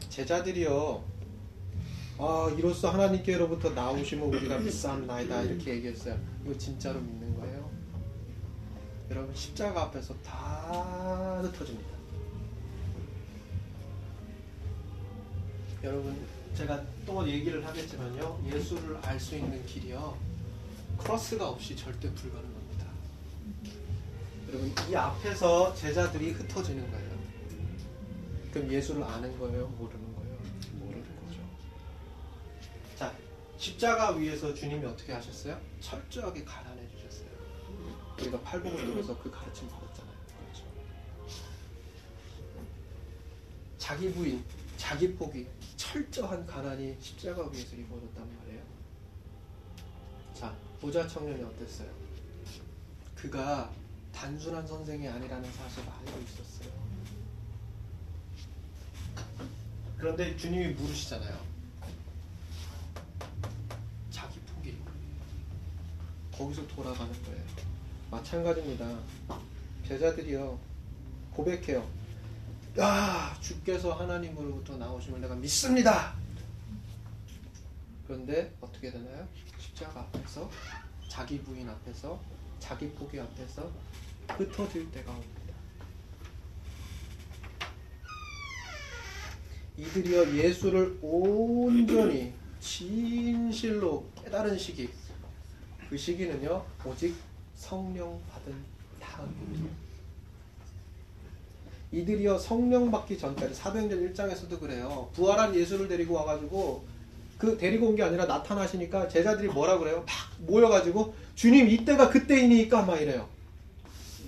제자들이요. 아, 이로써 하나님께로부터 나오시면 우리가 믿사옵나이다 이렇게 얘기했어요. 이거 진짜로 믿는 거예요? 여러분 십자가 앞에서 다 흩어집니다. 여러분 제가 또 얘기를 하겠지만요. 예수를 알 수 있는 길이요. 크로스가 없이 절대 불가능합니다. 여러분 이 앞에서 제자들이 흩어지는 거예요. 그럼 예수를 아는 거예요? 모르는 거예요? 모르는 거죠. 자, 십자가 위에서 주님이 어떻게 하셨어요? 철저하게 가난해 주셨어요. 우리가 팔복을 통해서 그 가르침 받았잖아요. 그렇죠. 자기 부인, 자기 포기, 철저한 가난이 십자가 위에서 이루어졌단 말이에요. 자, 보자 청년이 어땠어요? 그가 단순한 선생이 아니라는 사실을 알고 있었어요. 그런데 주님이 물으시잖아요. 자기 포기. 거기서 돌아가는 거예요. 마찬가지입니다. 제자들이요. 고백해요. 야, 주께서 하나님으로부터 나오심을 내가 믿습니다. 그런데 어떻게 되나요? 십자가 앞에서 자기 부인 앞에서 자기 포기 앞에서 흩어질 때가 옵니다. 이들이여 예수를 온전히 진실로 깨달은 시기 그 시기는요 오직 성령 받은 다음입니다. 이들이여 성령 받기 전까지 사도행전 1장에서도 그래요. 부활한 예수를 데리고 와가지고 그 데리고 온 게 아니라 나타나시니까 제자들이 뭐라 그래요? 막 모여가지고 주님 이때가 그때이니까 막 이래요.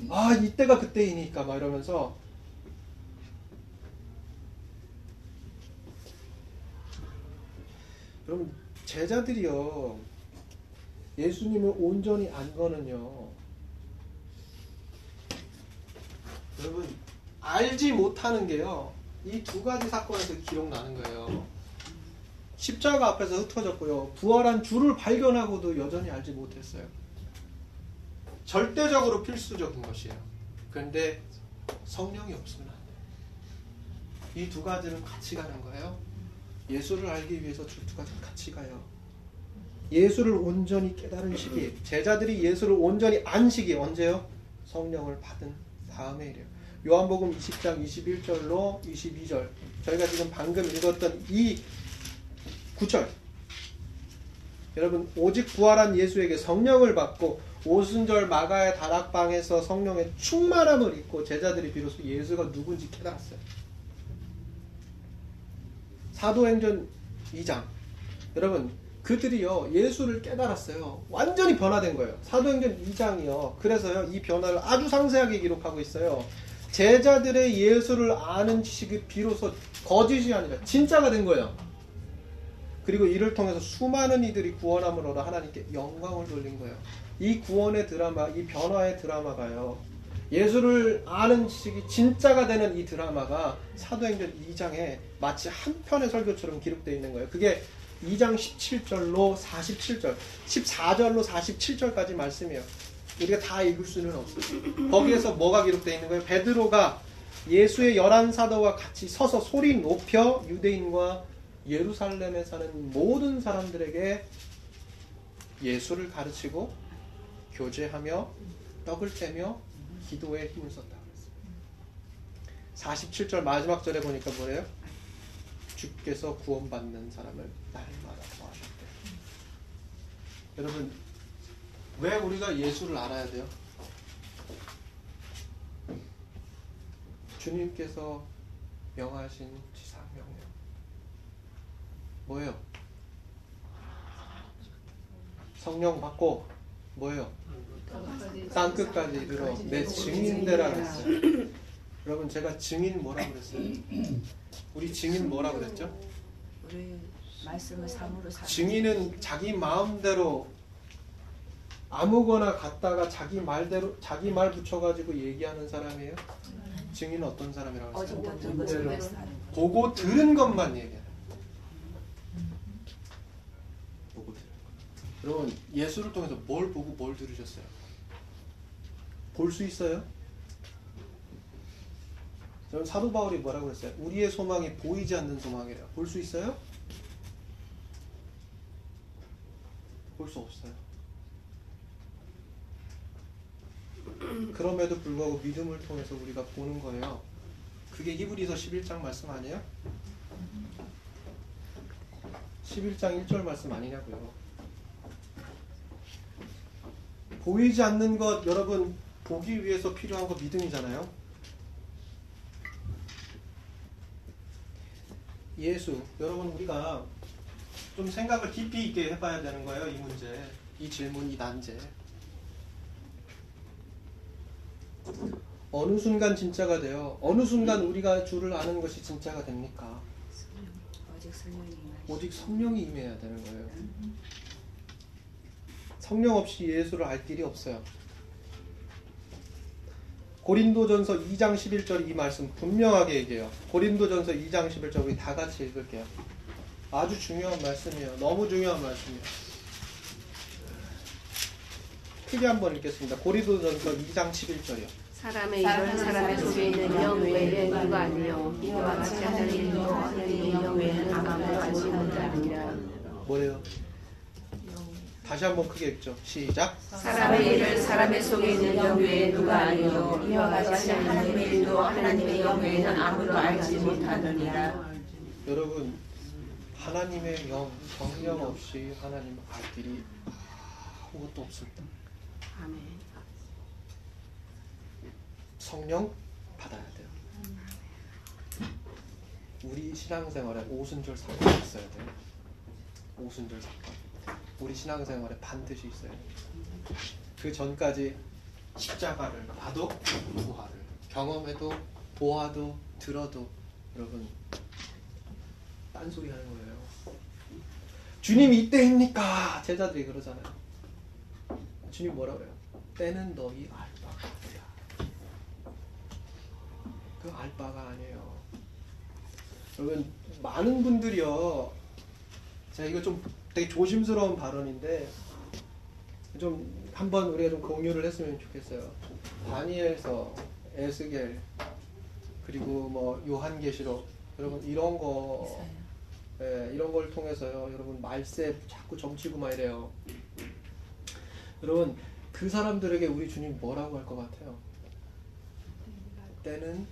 아 이때가 그때이니까 막 이러면서 여러분 제자들이요 예수님을 온전히 안 거는요 여러분 알지 못하는 게요. 이 두 가지 사건에서 기록나는 거예요. 십자가 앞에서 흩어졌고요. 부활한 주를 발견하고도 여전히 알지 못했어요. 절대적으로 필수적인 것이에요. 그런데 성령이 없으면 안 돼요 이 두 가지는 같이 가는 거예요. 예수를 알기 위해서 두 가지 같이 가요. 예수를 온전히 깨달은 시기, 제자들이 예수를 온전히 안 시기 언제요? 성령을 받은 다음에 이래요. 요한복음 20장 21절로 22절. 저희가 지금 방금 읽었던 이 구절. 여러분 오직 부활한 예수에게 성령을 받고 오순절 마가의 다락방에서 성령의 충만함을 입고 제자들이 비로소 예수가 누군지 깨달았어요. 사도행전 2장. 여러분, 그들이요, 예수를 깨달았어요. 완전히 변화된 거예요. 사도행전 2장이요. 그래서요, 이 변화를 아주 상세하게 기록하고 있어요. 제자들의 예수를 아는 지식이 비로소 거짓이 아니라 진짜가 된 거예요. 그리고 이를 통해서 수많은 이들이 구원함을 얻어 하나님께 영광을 돌린 거예요. 이 구원의 드라마, 이 변화의 드라마가요. 예수를 아는 지식이 진짜가 되는 이 드라마가 사도행전 2장에 마치 한 편의 설교처럼 기록되어 있는 거예요. 그게 2장 17절로 47절, 14절로 47절까지 말씀이에요. 우리가 다 읽을 수는 없어요. 거기에서 뭐가 기록되어 있는 거예요? 베드로가 예수의 열한 사도와 같이 서서 소리 높여 유대인과 예루살렘에 사는 모든 사람들에게 예수를 가르치고 교제하며 떡을 떼며 기도에 힘을 썼다 그랬어요. 47절 마지막 절에 보니까 뭐래요? 주께서 구원받는 사람을 날마다 도하셨대. 여러분, 왜 우리가 예수를 알아야 돼요? 주님께서 명하신 지상명령. 뭐예요? 성령 받고 뭐예요? 땅 끝까지 이르러 내 증인되라 그랬어요. 여러분 제가 증인 뭐라 그랬어요? 우리 증인 뭐라 그랬죠? 증인은 자기 마음대로 아무거나 갖다가 자기 말대로 자기 말 붙여가지고 얘기하는 사람이에요. 증인은 어떤 사람이라고 했어요? 것. 보고 들은 것만 얘기해요. 보고 들은 여러분 예수를 통해서 뭘 보고 뭘 들으셨어요? 볼 수 있어요? 저는 사도 바울이 뭐라고 그랬어요? 우리의 소망이 보이지 않는 소망이래요. 볼 수 있어요? 볼 수 없어요. 그럼에도 불구하고 믿음을 통해서 우리가 보는 거예요. 그게 히브리서 11장 말씀 아니에요? 11장 1절 말씀 아니냐고요. 보이지 않는 것 여러분 보기 위해서 필요한 거 믿음이잖아요. 예수 여러분 우리가 좀 생각을 깊이 있게 해봐야 되는 거예요 이 문제 이 질문 이 난제 어느 순간 진짜가 돼요 어느 순간 우리가 주를 아는 것이 진짜가 됩니까 오직 성령이 오직 성령이 임해야 되는 거예요 성령 없이 예수를 알 길이 없어요 고린도전서 2장 11절 이 말씀 분명하게 얘기해요. 고린도전서 2장 11절 우리 다 같이 읽을게요. 아주 중요한 말씀이에요. 너무 중요한 말씀이에요. 크게 한번 읽겠습니다. 고린도전서 2장 11절이요. 사람의 이런 사람의 속에 있는 영 외에는 누가 아니요 이와 같이 하나님도 하나님의 영 외에는 아무도 알지 못하느니라 뭐예요? 다시 한번 크게 읽죠. 시작. 사람의 일을 사람의 속에 있는 영 외에 누가 아니요 이와 같이 하나님의 일도 하나님의 영 외에는 아무도 알지 못하느니라 여러분 하나님의 영, 성령 없이 하나님 알 길이 아무것도 없습니다. 아멘 성령 받아야 돼요. 우리 신앙생활에 오순절 사건 있어야 돼요. 오순절 사건. 우리 신앙생활에 반드시 있어야 돼요. 그 전까지 십자가를 봐도 부활을 경험해도 보아도 들어도 여러분 딴소리 하는 거예요. 주님 이때입니까? 제자들이 그러잖아요. 주님 뭐라 그래요? 때는 너희 알 바가 아니라. 그 알바가 아니에요. 여러분 많은 분들이요. 제가 이거 좀 되게 조심스러운 발언인데 좀 한번 우리가 좀 공유를 했으면 좋겠어요. 다니엘서, 에스겔 그리고 뭐 요한계시록 여러분 이런 거 예, 이런 걸 통해서요. 여러분 말세 자꾸 점치고 막 이래요. 여러분 그 사람들에게 우리 주님 뭐라고 할 것 같아요? 때는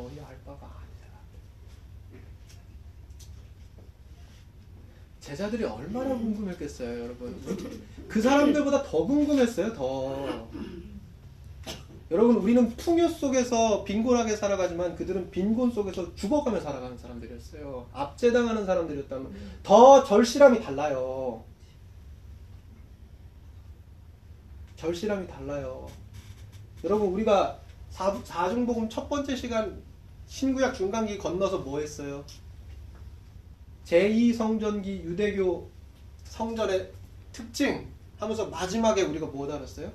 너희 알 바가 아니라. 제자들이 얼마나 궁금했겠어요, 여러분. 그 사람들보다 더 궁금했어요, 더. 여러분, 우리는 풍요 속에서 빈곤하게 살아가지만 그들은 빈곤 속에서 죽어가며 살아가는 사람들이었어요. 압제당하는 사람들이었다면 더 절실함이 달라요. 절실함이 달라요. 여러분, 우리가 사, 사중복음 첫 번째 시간 신구약 중간기 건너서 뭐 했어요? 제2성전기 유대교 성전의 특징 하면서 마지막에 우리가 뭐 다뤘어요?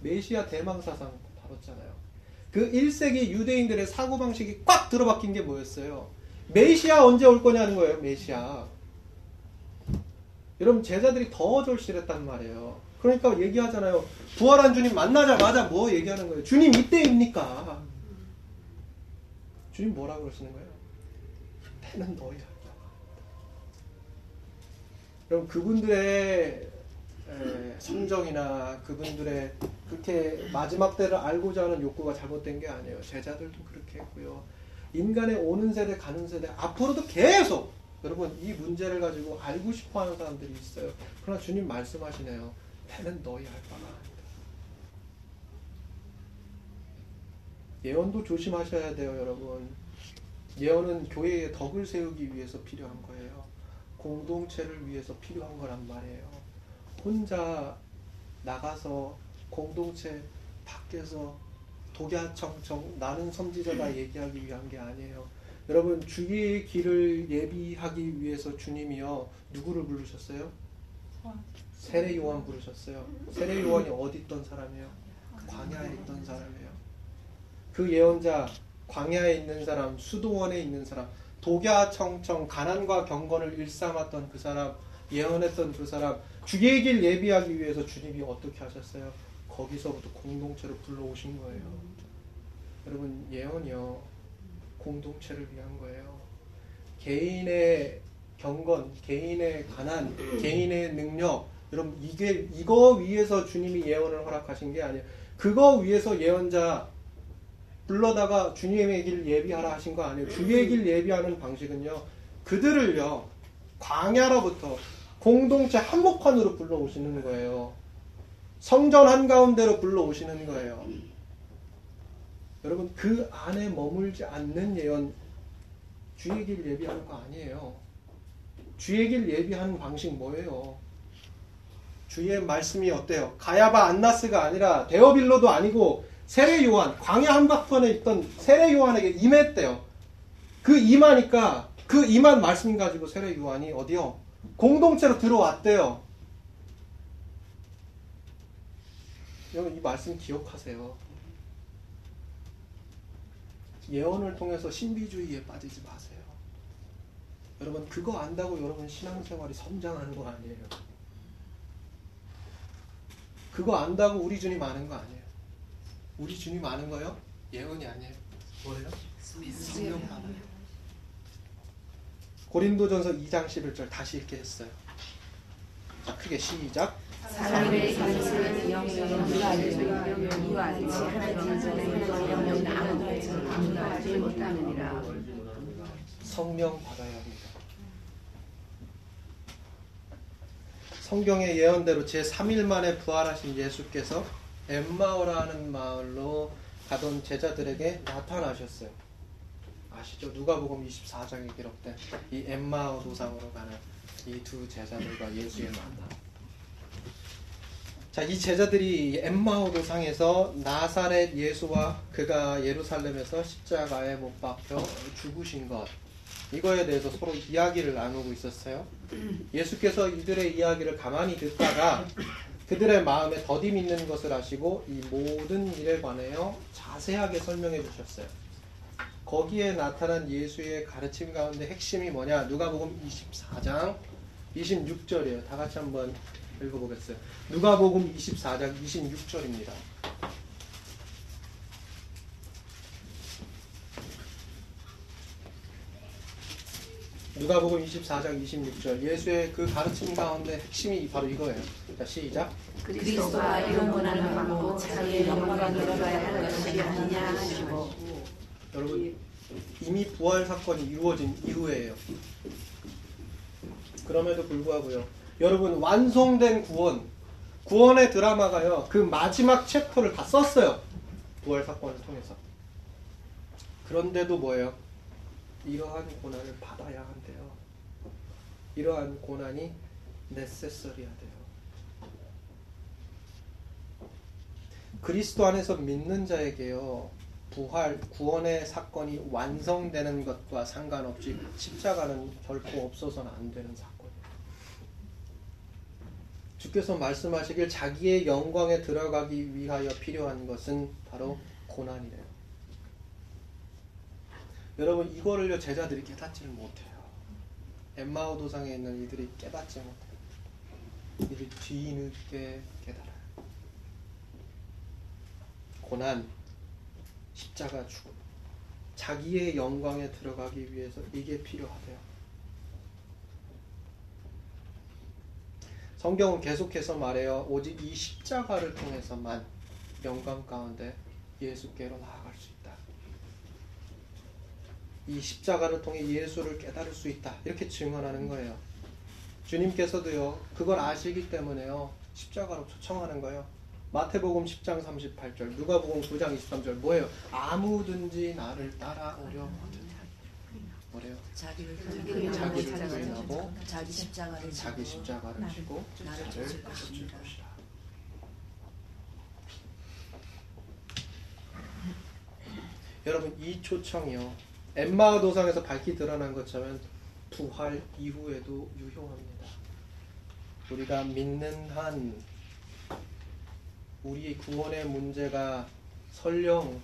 메시아 대망사상 다뤘잖아요. 그 1세기 유대인들의 사고방식이 꽉 들어박힌 게 뭐였어요? 메시아 언제 올 거냐는 거예요, 메시아. 여러분, 제자들이 더 절실했단 말이에요. 그러니까 얘기하잖아요. 부활한 주님 만나자마자 뭐 얘기하는 거예요? 주님 이때입니까? 주님 뭐라 그러시는 거예요? 때는 너희 할 바가 여러분 그분들의 에, 성정이나 그분들의 그렇게 마지막 때를 알고자 하는 욕구가 잘못된 게 아니에요. 제자들도 그렇게 했고요. 인간의 오는 세대 가는 세대 앞으로도 계속 여러분 이 문제를 가지고 알고 싶어하는 사람들이 있어요. 그러나 주님 말씀하시네요. 때는 너희 할 바가 아니다. 예언도 조심하셔야 돼요, 여러분. 예언은 교회의 덕을 세우기 위해서 필요한 거예요. 공동체를 위해서 필요한 거란 말이에요. 혼자 나가서 공동체 밖에서 독야청청 나는 선지자다 얘기하기 위한 게 아니에요. 여러분 주의 길을 예비하기 위해서 주님이요 누구를 부르셨어요? 세례 요한 부르셨어요. 세례 요한이 어디 있던 사람이에요? 광야에 있던 사람이에요. 그 예언자 광야에 있는 사람, 수도원에 있는 사람, 독야청청 가난과 경건을 일삼았던 그 사람, 예언했던 그 사람, 주의 길 예비하기 위해서 주님이 어떻게 하셨어요? 거기서부터 공동체로 불러오신 거예요. 여러분 예언이요 공동체를 위한 거예요. 개인의 경건, 개인의 가난, 개인의 능력, 여러분 이게 이거 위해서 주님이 예언을 허락하신 게 아니에요. 그거 위해서 예언자 불러다가 주님의 길 예비하라 하신 거 아니에요. 주의 길 예비하는 방식은요. 그들을요. 광야로부터 공동체 한복판으로 불러오시는 거예요. 성전 한가운데로 불러오시는 거예요. 여러분 그 안에 머물지 않는 예언 주의 길 예비하는 거 아니에요. 주의 길 예비하는 방식 뭐예요? 주의 말씀이 어때요? 가야바 안나스가 아니라 데어빌로도 아니고 세례 요한 광야 한복판에 있던 세례 요한에게 임했대요. 그 임하니까 그 임한 말씀 가지고 세례 요한이 어디요? 공동체로 들어왔대요. 여러분 이 말씀 기억하세요. 예언을 통해서 신비주의에 빠지지 마세요. 여러분 그거 안다고 여러분 신앙생활이 성장하는 거 아니에요. 그거 안다고 우리 주님 아는 거 아니에요. 우리 주님 아는 거요? 예언이 아니에요. 뭐예요? 성령 받아요. 고린도전서 2장 11절 다시 읽게 했어요. 자, 크게 시작. 사람의 알지 못하느니라. 성령 받아야 합니다. 성경의 예언대로 제 3일 만에 부활하신 예수께서 엠마오라는 마을로 가던 제자들에게 나타나셨어요. 아시죠? 누가복음 24장에 기록된 이 엠마오 도상으로 가는 이 두 제자들과 예수의 만남. 자, 이 제자들이 엠마오 도상에서 나사렛 예수와 그가 예루살렘에서 십자가에 못 박혀 죽으신 것 이거에 대해서 서로 이야기를 나누고 있었어요. 예수께서 이들의 이야기를 가만히 듣다가 그들의 마음에 더디 믿는 것을 아시고 이 모든 일에 관하여 자세하게 설명해 주셨어요. 거기에 나타난 예수의 가르침 가운데 핵심이 뭐냐? 누가복음 24장 26절이에요. 다 같이 한번 읽어보겠어요. 누가복음 24장 26절입니다. 누가복음 24장 26절 예수의 그 가르침 가운데 핵심이 바로 이거예요. 자 시작. 그리스도가 이런 고난을 받고 자기의 영광에 들어가야 할 것이 아니냐 하시고 여러분 이미 부활 사건이 이루어진 이후에요. 그럼에도 불구하고요. 여러분 완성된 구원, 구원의 드라마가요. 그 마지막 챕터를 다 썼어요. 부활 사건을 통해서. 그런데도 뭐예요? 이러한 고난을 받아야 한대요. 이러한 고난이 네세서리야 돼요. 그리스도 안에서 믿는 자에게요. 부활, 구원의 사건이 완성되는 것과 상관없이 십자가는 결코 없어서는 안 되는 사건이에요. 주께서 말씀하시길 자기의 영광에 들어가기 위하여 필요한 것은 바로 고난이래요. 여러분 이거를요 제자들이 깨닫지를 못해요. 엠마오 도상에 있는 이들이 깨닫지 못해요. 이들이 뒤늦게 깨달아요. 고난, 십자가 죽음, 자기의 영광에 들어가기 위해서 이게 필요하대요. 성경은 계속해서 말해요. 오직 이 십자가를 통해서만 영광 가운데 예수께로 있다. 이 십자가를 통해 예수를 깨달을 수 있다. 이렇게 증언하는 거예요. 주님께서도요, 그걸 아시기 때문에요, 십자가로 초청하는 거예요. 마태복음 10장 38절, 누가복음 9장 23절, 뭐예요? 아무든지 나를 따라오려거든. 뭐래요? 자기를 부인하고 자기 십자가를 자기 십자가를 지고 나를 쫓을. 것이다. 여러분 이 초청이요 엠마오 도상에서 밝히 드러난 것처럼 부활 이후에도 유효합니다. 우리가 믿는 한 우리의 구원의 문제가 설령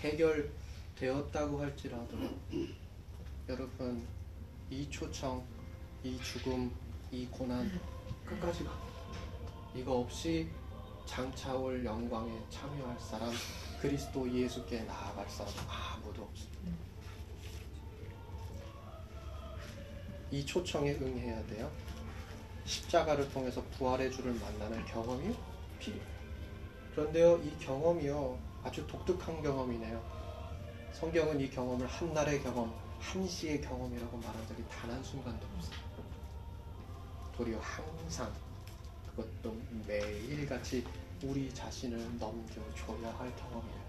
해결 되었다고 할지라도 여러분 이 초청, 이 죽음, 이 고난 끝까지 가. 이거 없이 장차올 영광에 참여할 사람 그리스도 예수께 나아갈 사람 아무도 없습니다. 이 초청에 응해야 돼요. 십자가를 통해서 부활의 주를 만나는 경험이 필요해요. 그런데요, 이 경험이요 아주 독특한 경험이네요. 성경은 이 경험을 한 날의 경험, 한 시의 경험이라고 말한 적이 단 한 순간도 없어요. 도리어 항상 그것도 매일같이 우리 자신을 넘겨줘야 할 경험이에요.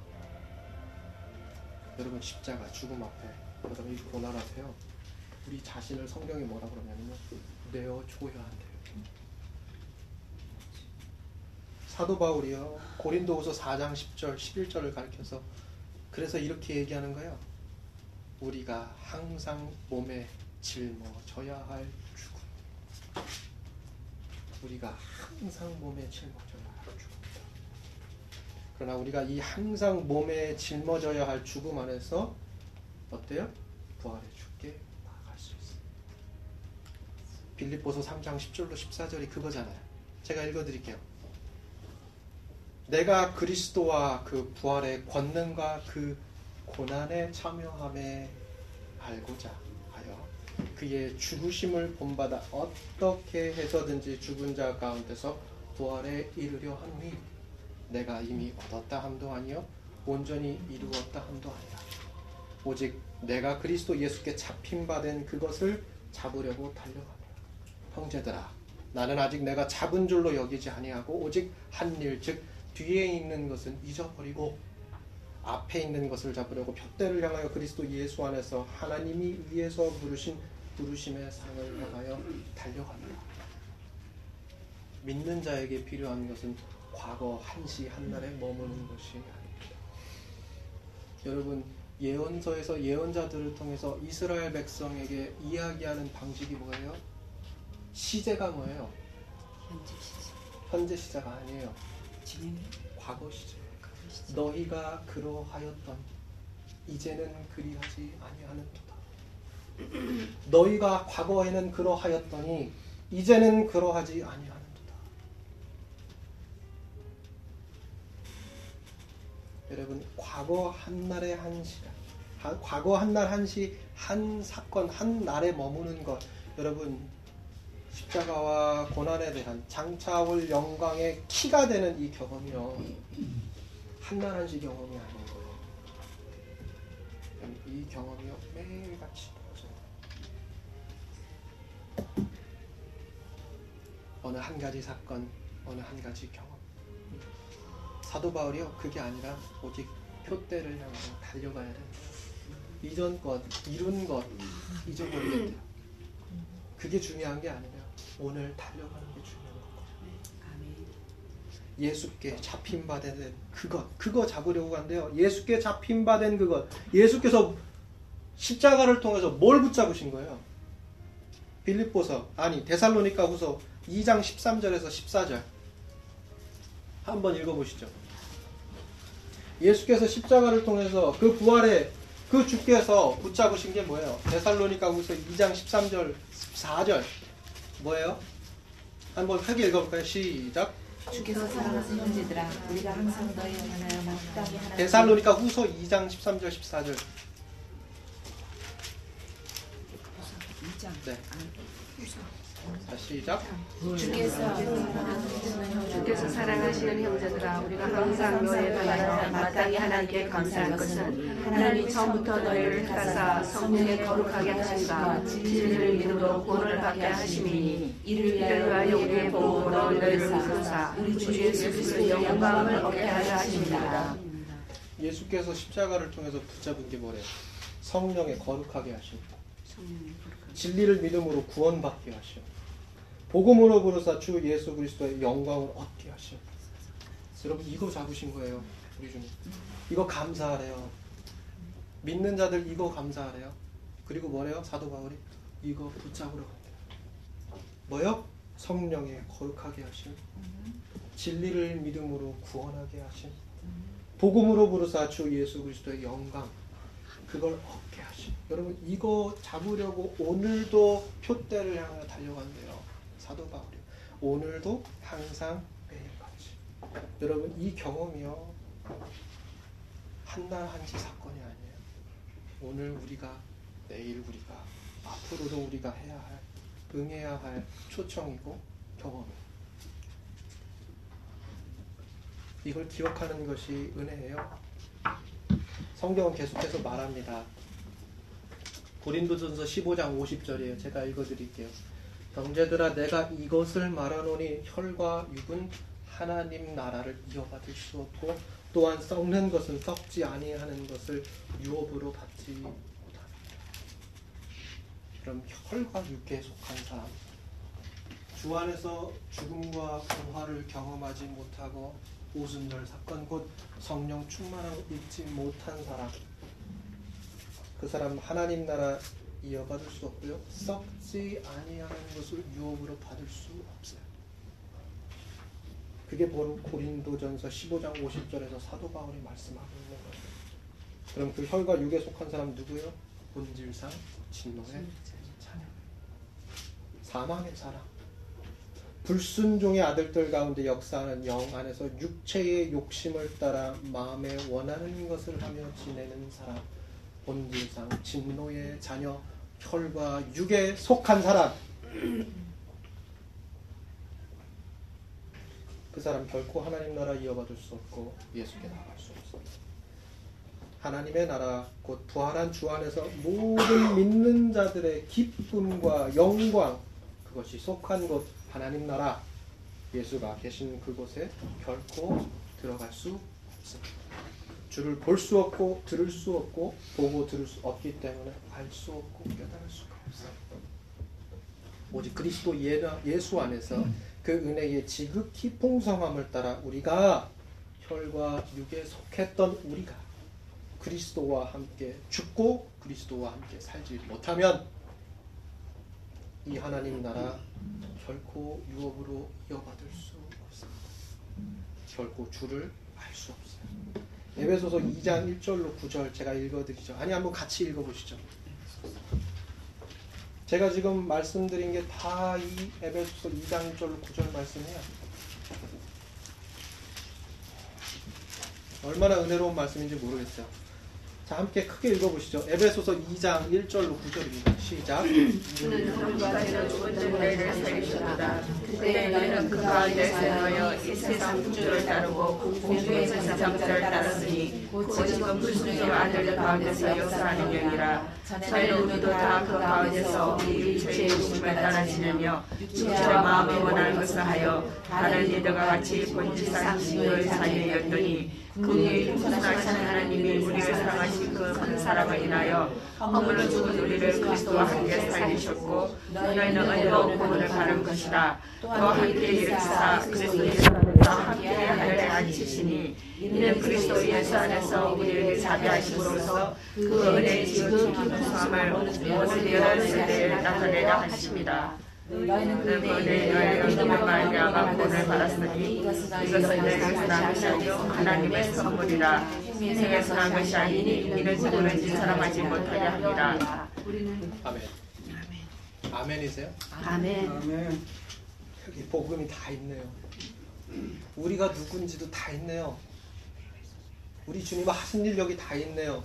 여러분 십자가 죽음 앞에 여러분 이 고난 앞에요. 우리 자신을 성경이 뭐라 그러냐면요. 내어줘야 한대요. 사도 바울이요. 고린도후서 4장 10절, 11절을 가리켜서 그래서 이렇게 얘기하는 거예요. 우리가 항상 몸에 짊어져야 할 죽음. 우리가 항상 몸에 짊어져야 할 죽음이다. 그러나 우리가 이 항상 몸에 짊어져야 할 죽음 안에서 어때요? 부활의 주께 나아갈 수 있어요. 빌립보서 3장 10절로 14절이 그거잖아요. 제가 읽어드릴게요. 내가 그리스도와 그 부활의 권능과 그 고난에 참여함에 알고자 하여 그의 죽으심을 본받아 어떻게 해서든지 죽은 자 가운데서 부활에 이르려 하니 내가 이미 얻었다 함도 아니요 온전히 이루었다 함도 아니라 오직 내가 그리스도 예수께 잡힌 바 된 그것을 잡으려고 달려가며 형제들아 나는 아직 내가 잡은 줄로 여기지 아니하고 오직 한 일 즉 뒤에 있는 것은 잊어버리고 앞에 있는 것을 잡으려고 푯대를 향하여 그리스도 예수 안에서 하나님이 위에서 부르신 부르심의 상을 향하여 달려갑니다. 믿는 자에게 필요한 것은 과거 한시 한날에 머무는 것이 아닙니다. 여러분 예언서에서 예언자들을 통해서 이스라엘 백성에게 이야기하는 방식이 뭐예요? 시제가 뭐예요? 현재 시제. 현재 시제가 아니에요. 진행이 과거 시제. 시제. 너희가 그러하였던 이제는 그리하지 아니하는도다. 너희가 과거에는 그러하였더니 이제는 그러하지 아니하는도다. 여러분 과거 한 날의 한 시간, 한- 과거 한날 한시 한 사건 한 날에 머무는 것, 여러분 십자가와 고난에 대한 장차올 영광의 키가 되는 이 경험이요. 한날 한시 경험이 아닌 거예요. 이 경험이요 매일같이 벌어져요. 어느 한 가지 사건, 어느 한 가지 경험. 사도 바울이요 그게 아니라 오직 표대를 향해서 달려가야 된다. 이전 것, 이룬 것 잊어버리겠대요. 그게 중요한 게 아니라 오늘 달려가는 게 중요한 거예요. 아멘. 예수께 잡힌 바된 그것 그거 잡으려고 한대요. 예수께 잡힌 바된 그것 예수께서 십자가를 통해서 뭘 붙잡으신 거예요? 빌립보서 아니 데살로니가후서 2장 13절에서 14절 한번 읽어보시죠. 예수께서 십자가를 통해서 그 부활에 그 주께서 붙잡으신 게 뭐예요? 데살로니가후서 2장 13절 14절 뭐예요? 한번 크게 읽어볼까요? 시작. 주께서 사랑하는 형제들아 우리가 항상 너희 하나여 마땅히 하나님 데살로니가 후서 2장 13절 14절 2장. 네. 자 시작 주께서 주께서 사랑하시는 형제들아 우리가 항상 너희에 관하여 마땅히 하나님께 감사할 것은 하나님이 처음부터 너희를 택하사 성령에 거룩하게 하신가 진리를 믿음으로 구원을 받게 하심이니 이를 위하여 우리의 복으로 너희를 부르사 우리 주 예수 그리스도의 영광을 얻게 하려 하십니다. 예수께서 십자가를 통해서 붙잡은 게 뭐래요? 성령에 거룩하게 하십니다 진리를 믿음으로 구원받게 하시오 복음으로 부르사 주 예수 그리스도의 영광을 얻게 하시오 여러분 이거 잡으신 거예요 우리 주님. 이거 감사하래요. 믿는 자들 이거 감사하래요. 그리고 뭐래요? 사도 바울이? 이거 붙잡으러 간대요 뭐요? 성령에 거룩하게 하심. 진리를 믿음으로 구원하게 하심. 복음으로 부르사 주 예수 그리스도의 영광. 그걸 얻게 하시. 여러분 이거 잡으려고 오늘도 표대를 향해 달려간대요. 사도 바울이. 오늘도 항상 매일같이. 여러분 이 경험이요 한 날 한시 사건이 아니에요. 오늘 우리가 내일 우리가 앞으로도 우리가 해야 할 응해야 할 초청이고 경험이에요. 이걸 기억하는 것이 은혜예요. 성경은 계속해서 말합니다. 고린도전서 15장 50절이에요. 제가 읽어드릴게요. 형제들아 내가 이것을 말하노니 혈과 육은 하나님 나라를 이어받을 수 없고 또한 썩는 것은 썩지 아니하는 것을 유업으로 받지 못합니다. 그럼 혈과 육에 속한 사람 주 안에서 죽음과 부활을 경험하지 못하고 오순절 사건 곧 성령 충만하고 잊지 못한 사람 그 사람 하나님 나라 이어받을 수 없고요. 썩지 아니하는 것을 유업으로 받을 수 없어요. 그게 바로 고린도전서 15장 50절에서 사도 바울이 말씀하고 있는 거예요. 그럼 그 혈과 육에 속한 사람 누구요? 본질상 진노의 자녀. 사망의 사람. 불순종의 아들들 가운데 역사하는 영 안에서 육체의 욕심을 따라 마음에 원하는 것을 하며 지내는 사람 본질상 진노의 자녀 혈과 육에 속한 사람 그 사람 결코 하나님 나라 이어받을 수 없고 예수께 나갈 수 없습니다. 하나님의 나라 곧 부활한 주 안에서 모든 믿는 자들의 기쁨과 영광 그것이 속한 곳 하나님 나라 예수가 계신 그곳에 결코 들어갈 수 없습니다. 주를 볼 수 없고 들을 수 없고 보고 들을 수 없기 때문에 알 수 없고 깨달을 수가 없어요. 오직 그리스도 예수 안에서 그 은혜의 지극히 풍성함을 따라 우리가 혈과 육에 속했던 우리가 그리스도와 함께 죽고 그리스도와 함께 살지 못하면 이 하나님 나라 결코 유업으로 이어받을 수 없습니다. 결코 주를 알 수 없어요. 에베소서 2장 1절로 9절 제가 읽어드리죠. 아니 한번 같이 읽어보시죠. 제가 지금 말씀드린 게 다 이 에베소서 2장 1절로 9절 말씀이에요. 얼마나 은혜로운 말씀인지 모르겠어요. 자, 함께 크게 읽어보시죠. 에베소서 2장 1절로 9절입니다. 시작. 그. 저희는 우리도 다 그 가운데서 우리 육체의 욕심을 따라 지내며 육체와 마음에 원하는 것을 하여 다른 이들과 같이 본질상 진노의 자녀였더니 그의 풍성하신 하나님이 우리를 사랑하신 그 큰 사랑을 인하여 허물로 죽은 우리를 그리스도와 함께 살리셨고 너희는 은혜로 구원을 받은 것이라 또 함께 일으키사 그리스도 예수 안에서 함께 하늘에 앉히시니 이는 그리스도 예수 안에서 우리에게 자비하심으로써 그 은혜의 지극히 풍성함을 모든 여러 세대에 나타내려 하십니다. 너희는 그 은혜의 너의 믿음을 말미암아 구원을 받았으니 이것은 너희에게서 난 것이 아니요 하나님의 선물이라 세상에서 난 것이 아니니 이는 누구든지 사랑하지 못하게 합니다. 아멘. 아멘이세요? 아멘. 여기 복음이 다 있네요. 우리가 누군지도 다 있네요. 우리 주님 하신 일 여기 다 있네요.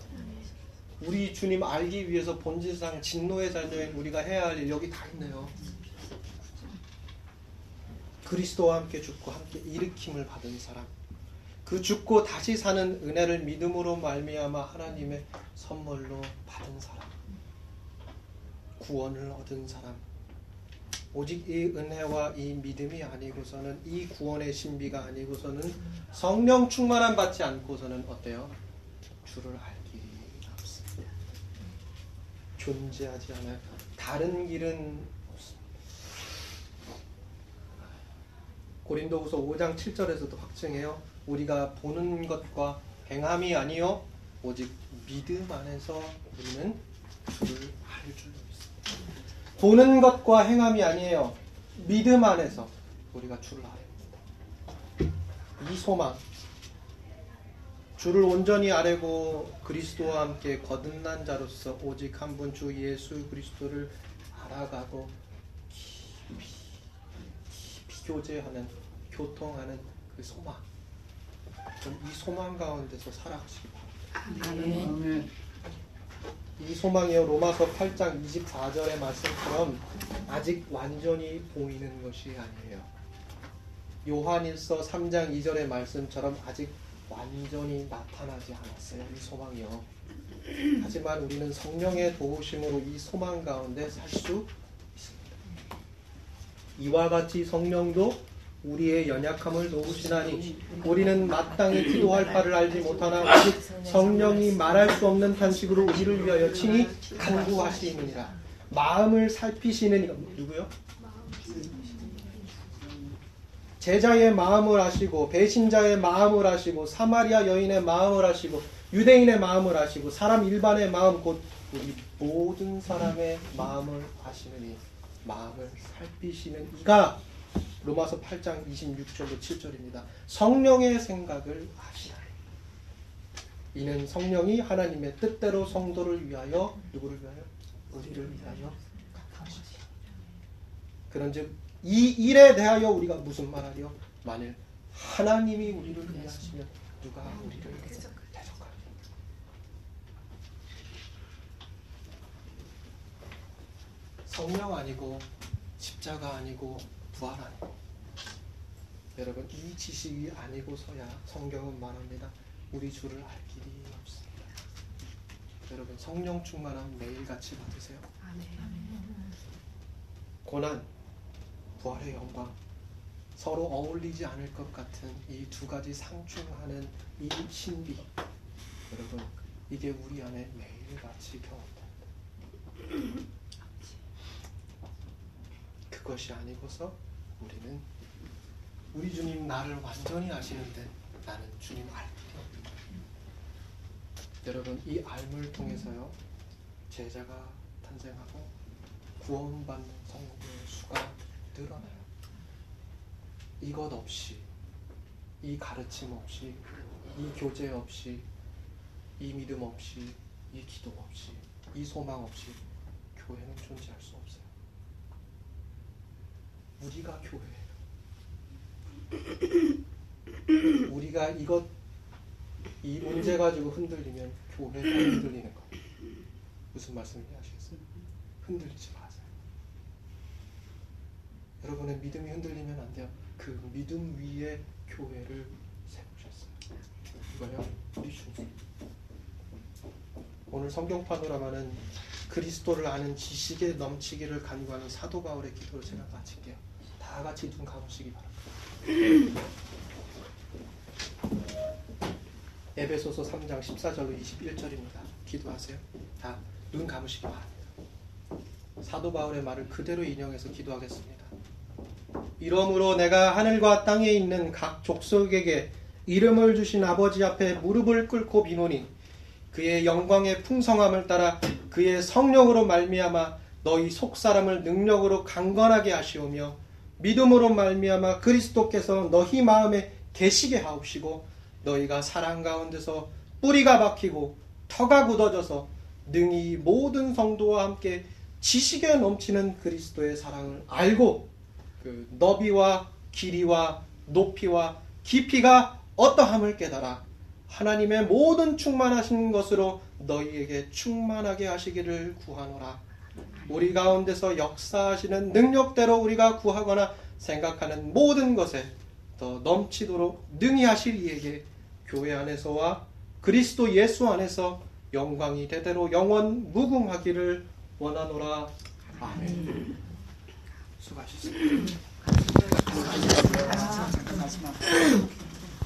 우리 주님 알기 위해서 본질상 진노의 자녀인 우리가 해야 할 일 여기 다 있네요. 그리스도와 함께 죽고 함께 일으킴을 받은 사람. 그 죽고 다시 사는 은혜를 믿음으로 말미암아 하나님의 선물로 받은 사람. 구원을 얻은 사람. 오직 이 은혜와 이 믿음이 아니고서는 이 구원의 신비가 아니고서는 성령 충만함 받지 않고서는 어때요? 주를 알 길이 없습니다. 존재하지 않아요. 다른 길은 없습니다. 고린도후서 5장 7절에서도 확증해요. 우리가 보는 것과 행함이 아니요 오직 믿음 안에서 우리는 주를 알 줄로 있습니다. 보는 것과 행함이 아니에요. 믿음 안에서 우리가 주를 알아야 됩니다. 이 소망 주를 온전히 아뢰고 그리스도와 함께 거듭난 자로서 오직 한 분 주 예수 그리스도를 알아가고 교제하는 교통하는 그 소망 좀이 소망 가운데서 살아가시기 바랍니다. 아멘. 이 소망이요 로마서 8장 24절의 말씀처럼 아직 완전히 보이는 것이 아니에요. 요한일서 3장 2절의 말씀처럼 아직 완전히 나타나지 않았어요. 이 소망이요. 하지만 우리는 성령의 도우심으로 이 소망 가운데 살 수. 이와 같이 성령도 우리의 연약함을 도우시나니 우리는 마땅히 기도할 바를 알지 못하나 오직 성령이 말할 수 없는 탄식으로 우리를 위하여 친히 간구하시니라. 마음을 살피시는 이가 누구요? 제자의 마음을 아시고 배신자의 마음을 아시고 사마리아 여인의 마음을 아시고 유대인의 마음을 아시고 사람 일반의 마음 곧 우리 모든 사람의 마음을 아시느니 마음을 살피시는 이가 로마서 8장 26절로 7절입니다. 성령의 생각을 아시라. 이는 성령이 하나님의 뜻대로 성도를 위하여 누구를 위하여 우리를 위하여 하시라. 그런즉 이 일에 대하여 우리가 무슨 말하려? 만일 하나님이 우리를 위하시면 누가 우리를 대적하리까? 성령 아니고 십자가 아니고 부활 아니고 여러분 이 지식이 아니고서야 성경은 말합니다. 우리 주를 알 길이 없습니다. 여러분 성령 충만함 매일같이 받으세요. 고난, 부활의 영광, 서로 어울리지 않을 것 같은 이 두 가지 상충하는 이 신비, 여러분 이게 우리 안에 매일같이 경험됩니다. 그것이 아니고서 우리는 우리 주님 나를 완전히 아시는데 나는 주님 알 길이 없다. 여러분 이 알물 통해서요 제자가 탄생하고 구원받는 성도의 수가 늘어나요. 이것 없이 이 가르침 없이 이 교제 없이 이 믿음 없이 이 기도 없이 이 소망 없이 교회는 존재할 수 없어요. 우리가 교회예요. 우리가 이것 이 문제 가지고 흔들리면 교회가 흔들리는 거예요. 무슨 말씀인지 아시겠어요? 흔들리지 마세요. 여러분의 믿음이 흔들리면 안 돼요. 그 믿음 위에 교회를 세우셨어요. 이거요, 주님. 오늘 성경 파노라마는 그리스도를 아는 지식에 넘치기를 간구하는 사도 바울의 기도를 제가 마칠게요. 다 같이 눈 감으시기 바랍니다. 에베소서 3장 14절로 21절입니다. 기도하세요. 다 눈 감으시기 바랍니다. 사도 바울의 말을 그대로 인용해서 기도하겠습니다. 이러므로 내가 하늘과 땅에 있는 각 족속에게 이름을 주신 아버지 앞에 무릎을 꿇고 비노니 그의 영광의 풍성함을 따라 그의 성령으로 말미암아 너희 속 사람을 능력으로 강건하게 하시오며 믿음으로 말미암아 그리스도께서 너희 마음에 계시게 하옵시고 너희가 사랑 가운데서 뿌리가 박히고 터가 굳어져서 능히 모든 성도와 함께 지식에 넘치는 그리스도의 사랑을 알고 그 너비와 길이와 높이와 깊이가 어떠함을 깨달아 하나님의 모든 충만하신 것으로 너희에게 충만하게 하시기를 구하노라. 우리 가운데서 역사하시는 능력대로 우리가 구하거나 생각하는 모든 것에 더 넘치도록 능히 하실 이에게 교회 안에서와 그리스도 예수 안에서 영광이 대대로 영원 무궁하기를 원하노라. 아멘. 수고하셨습니다.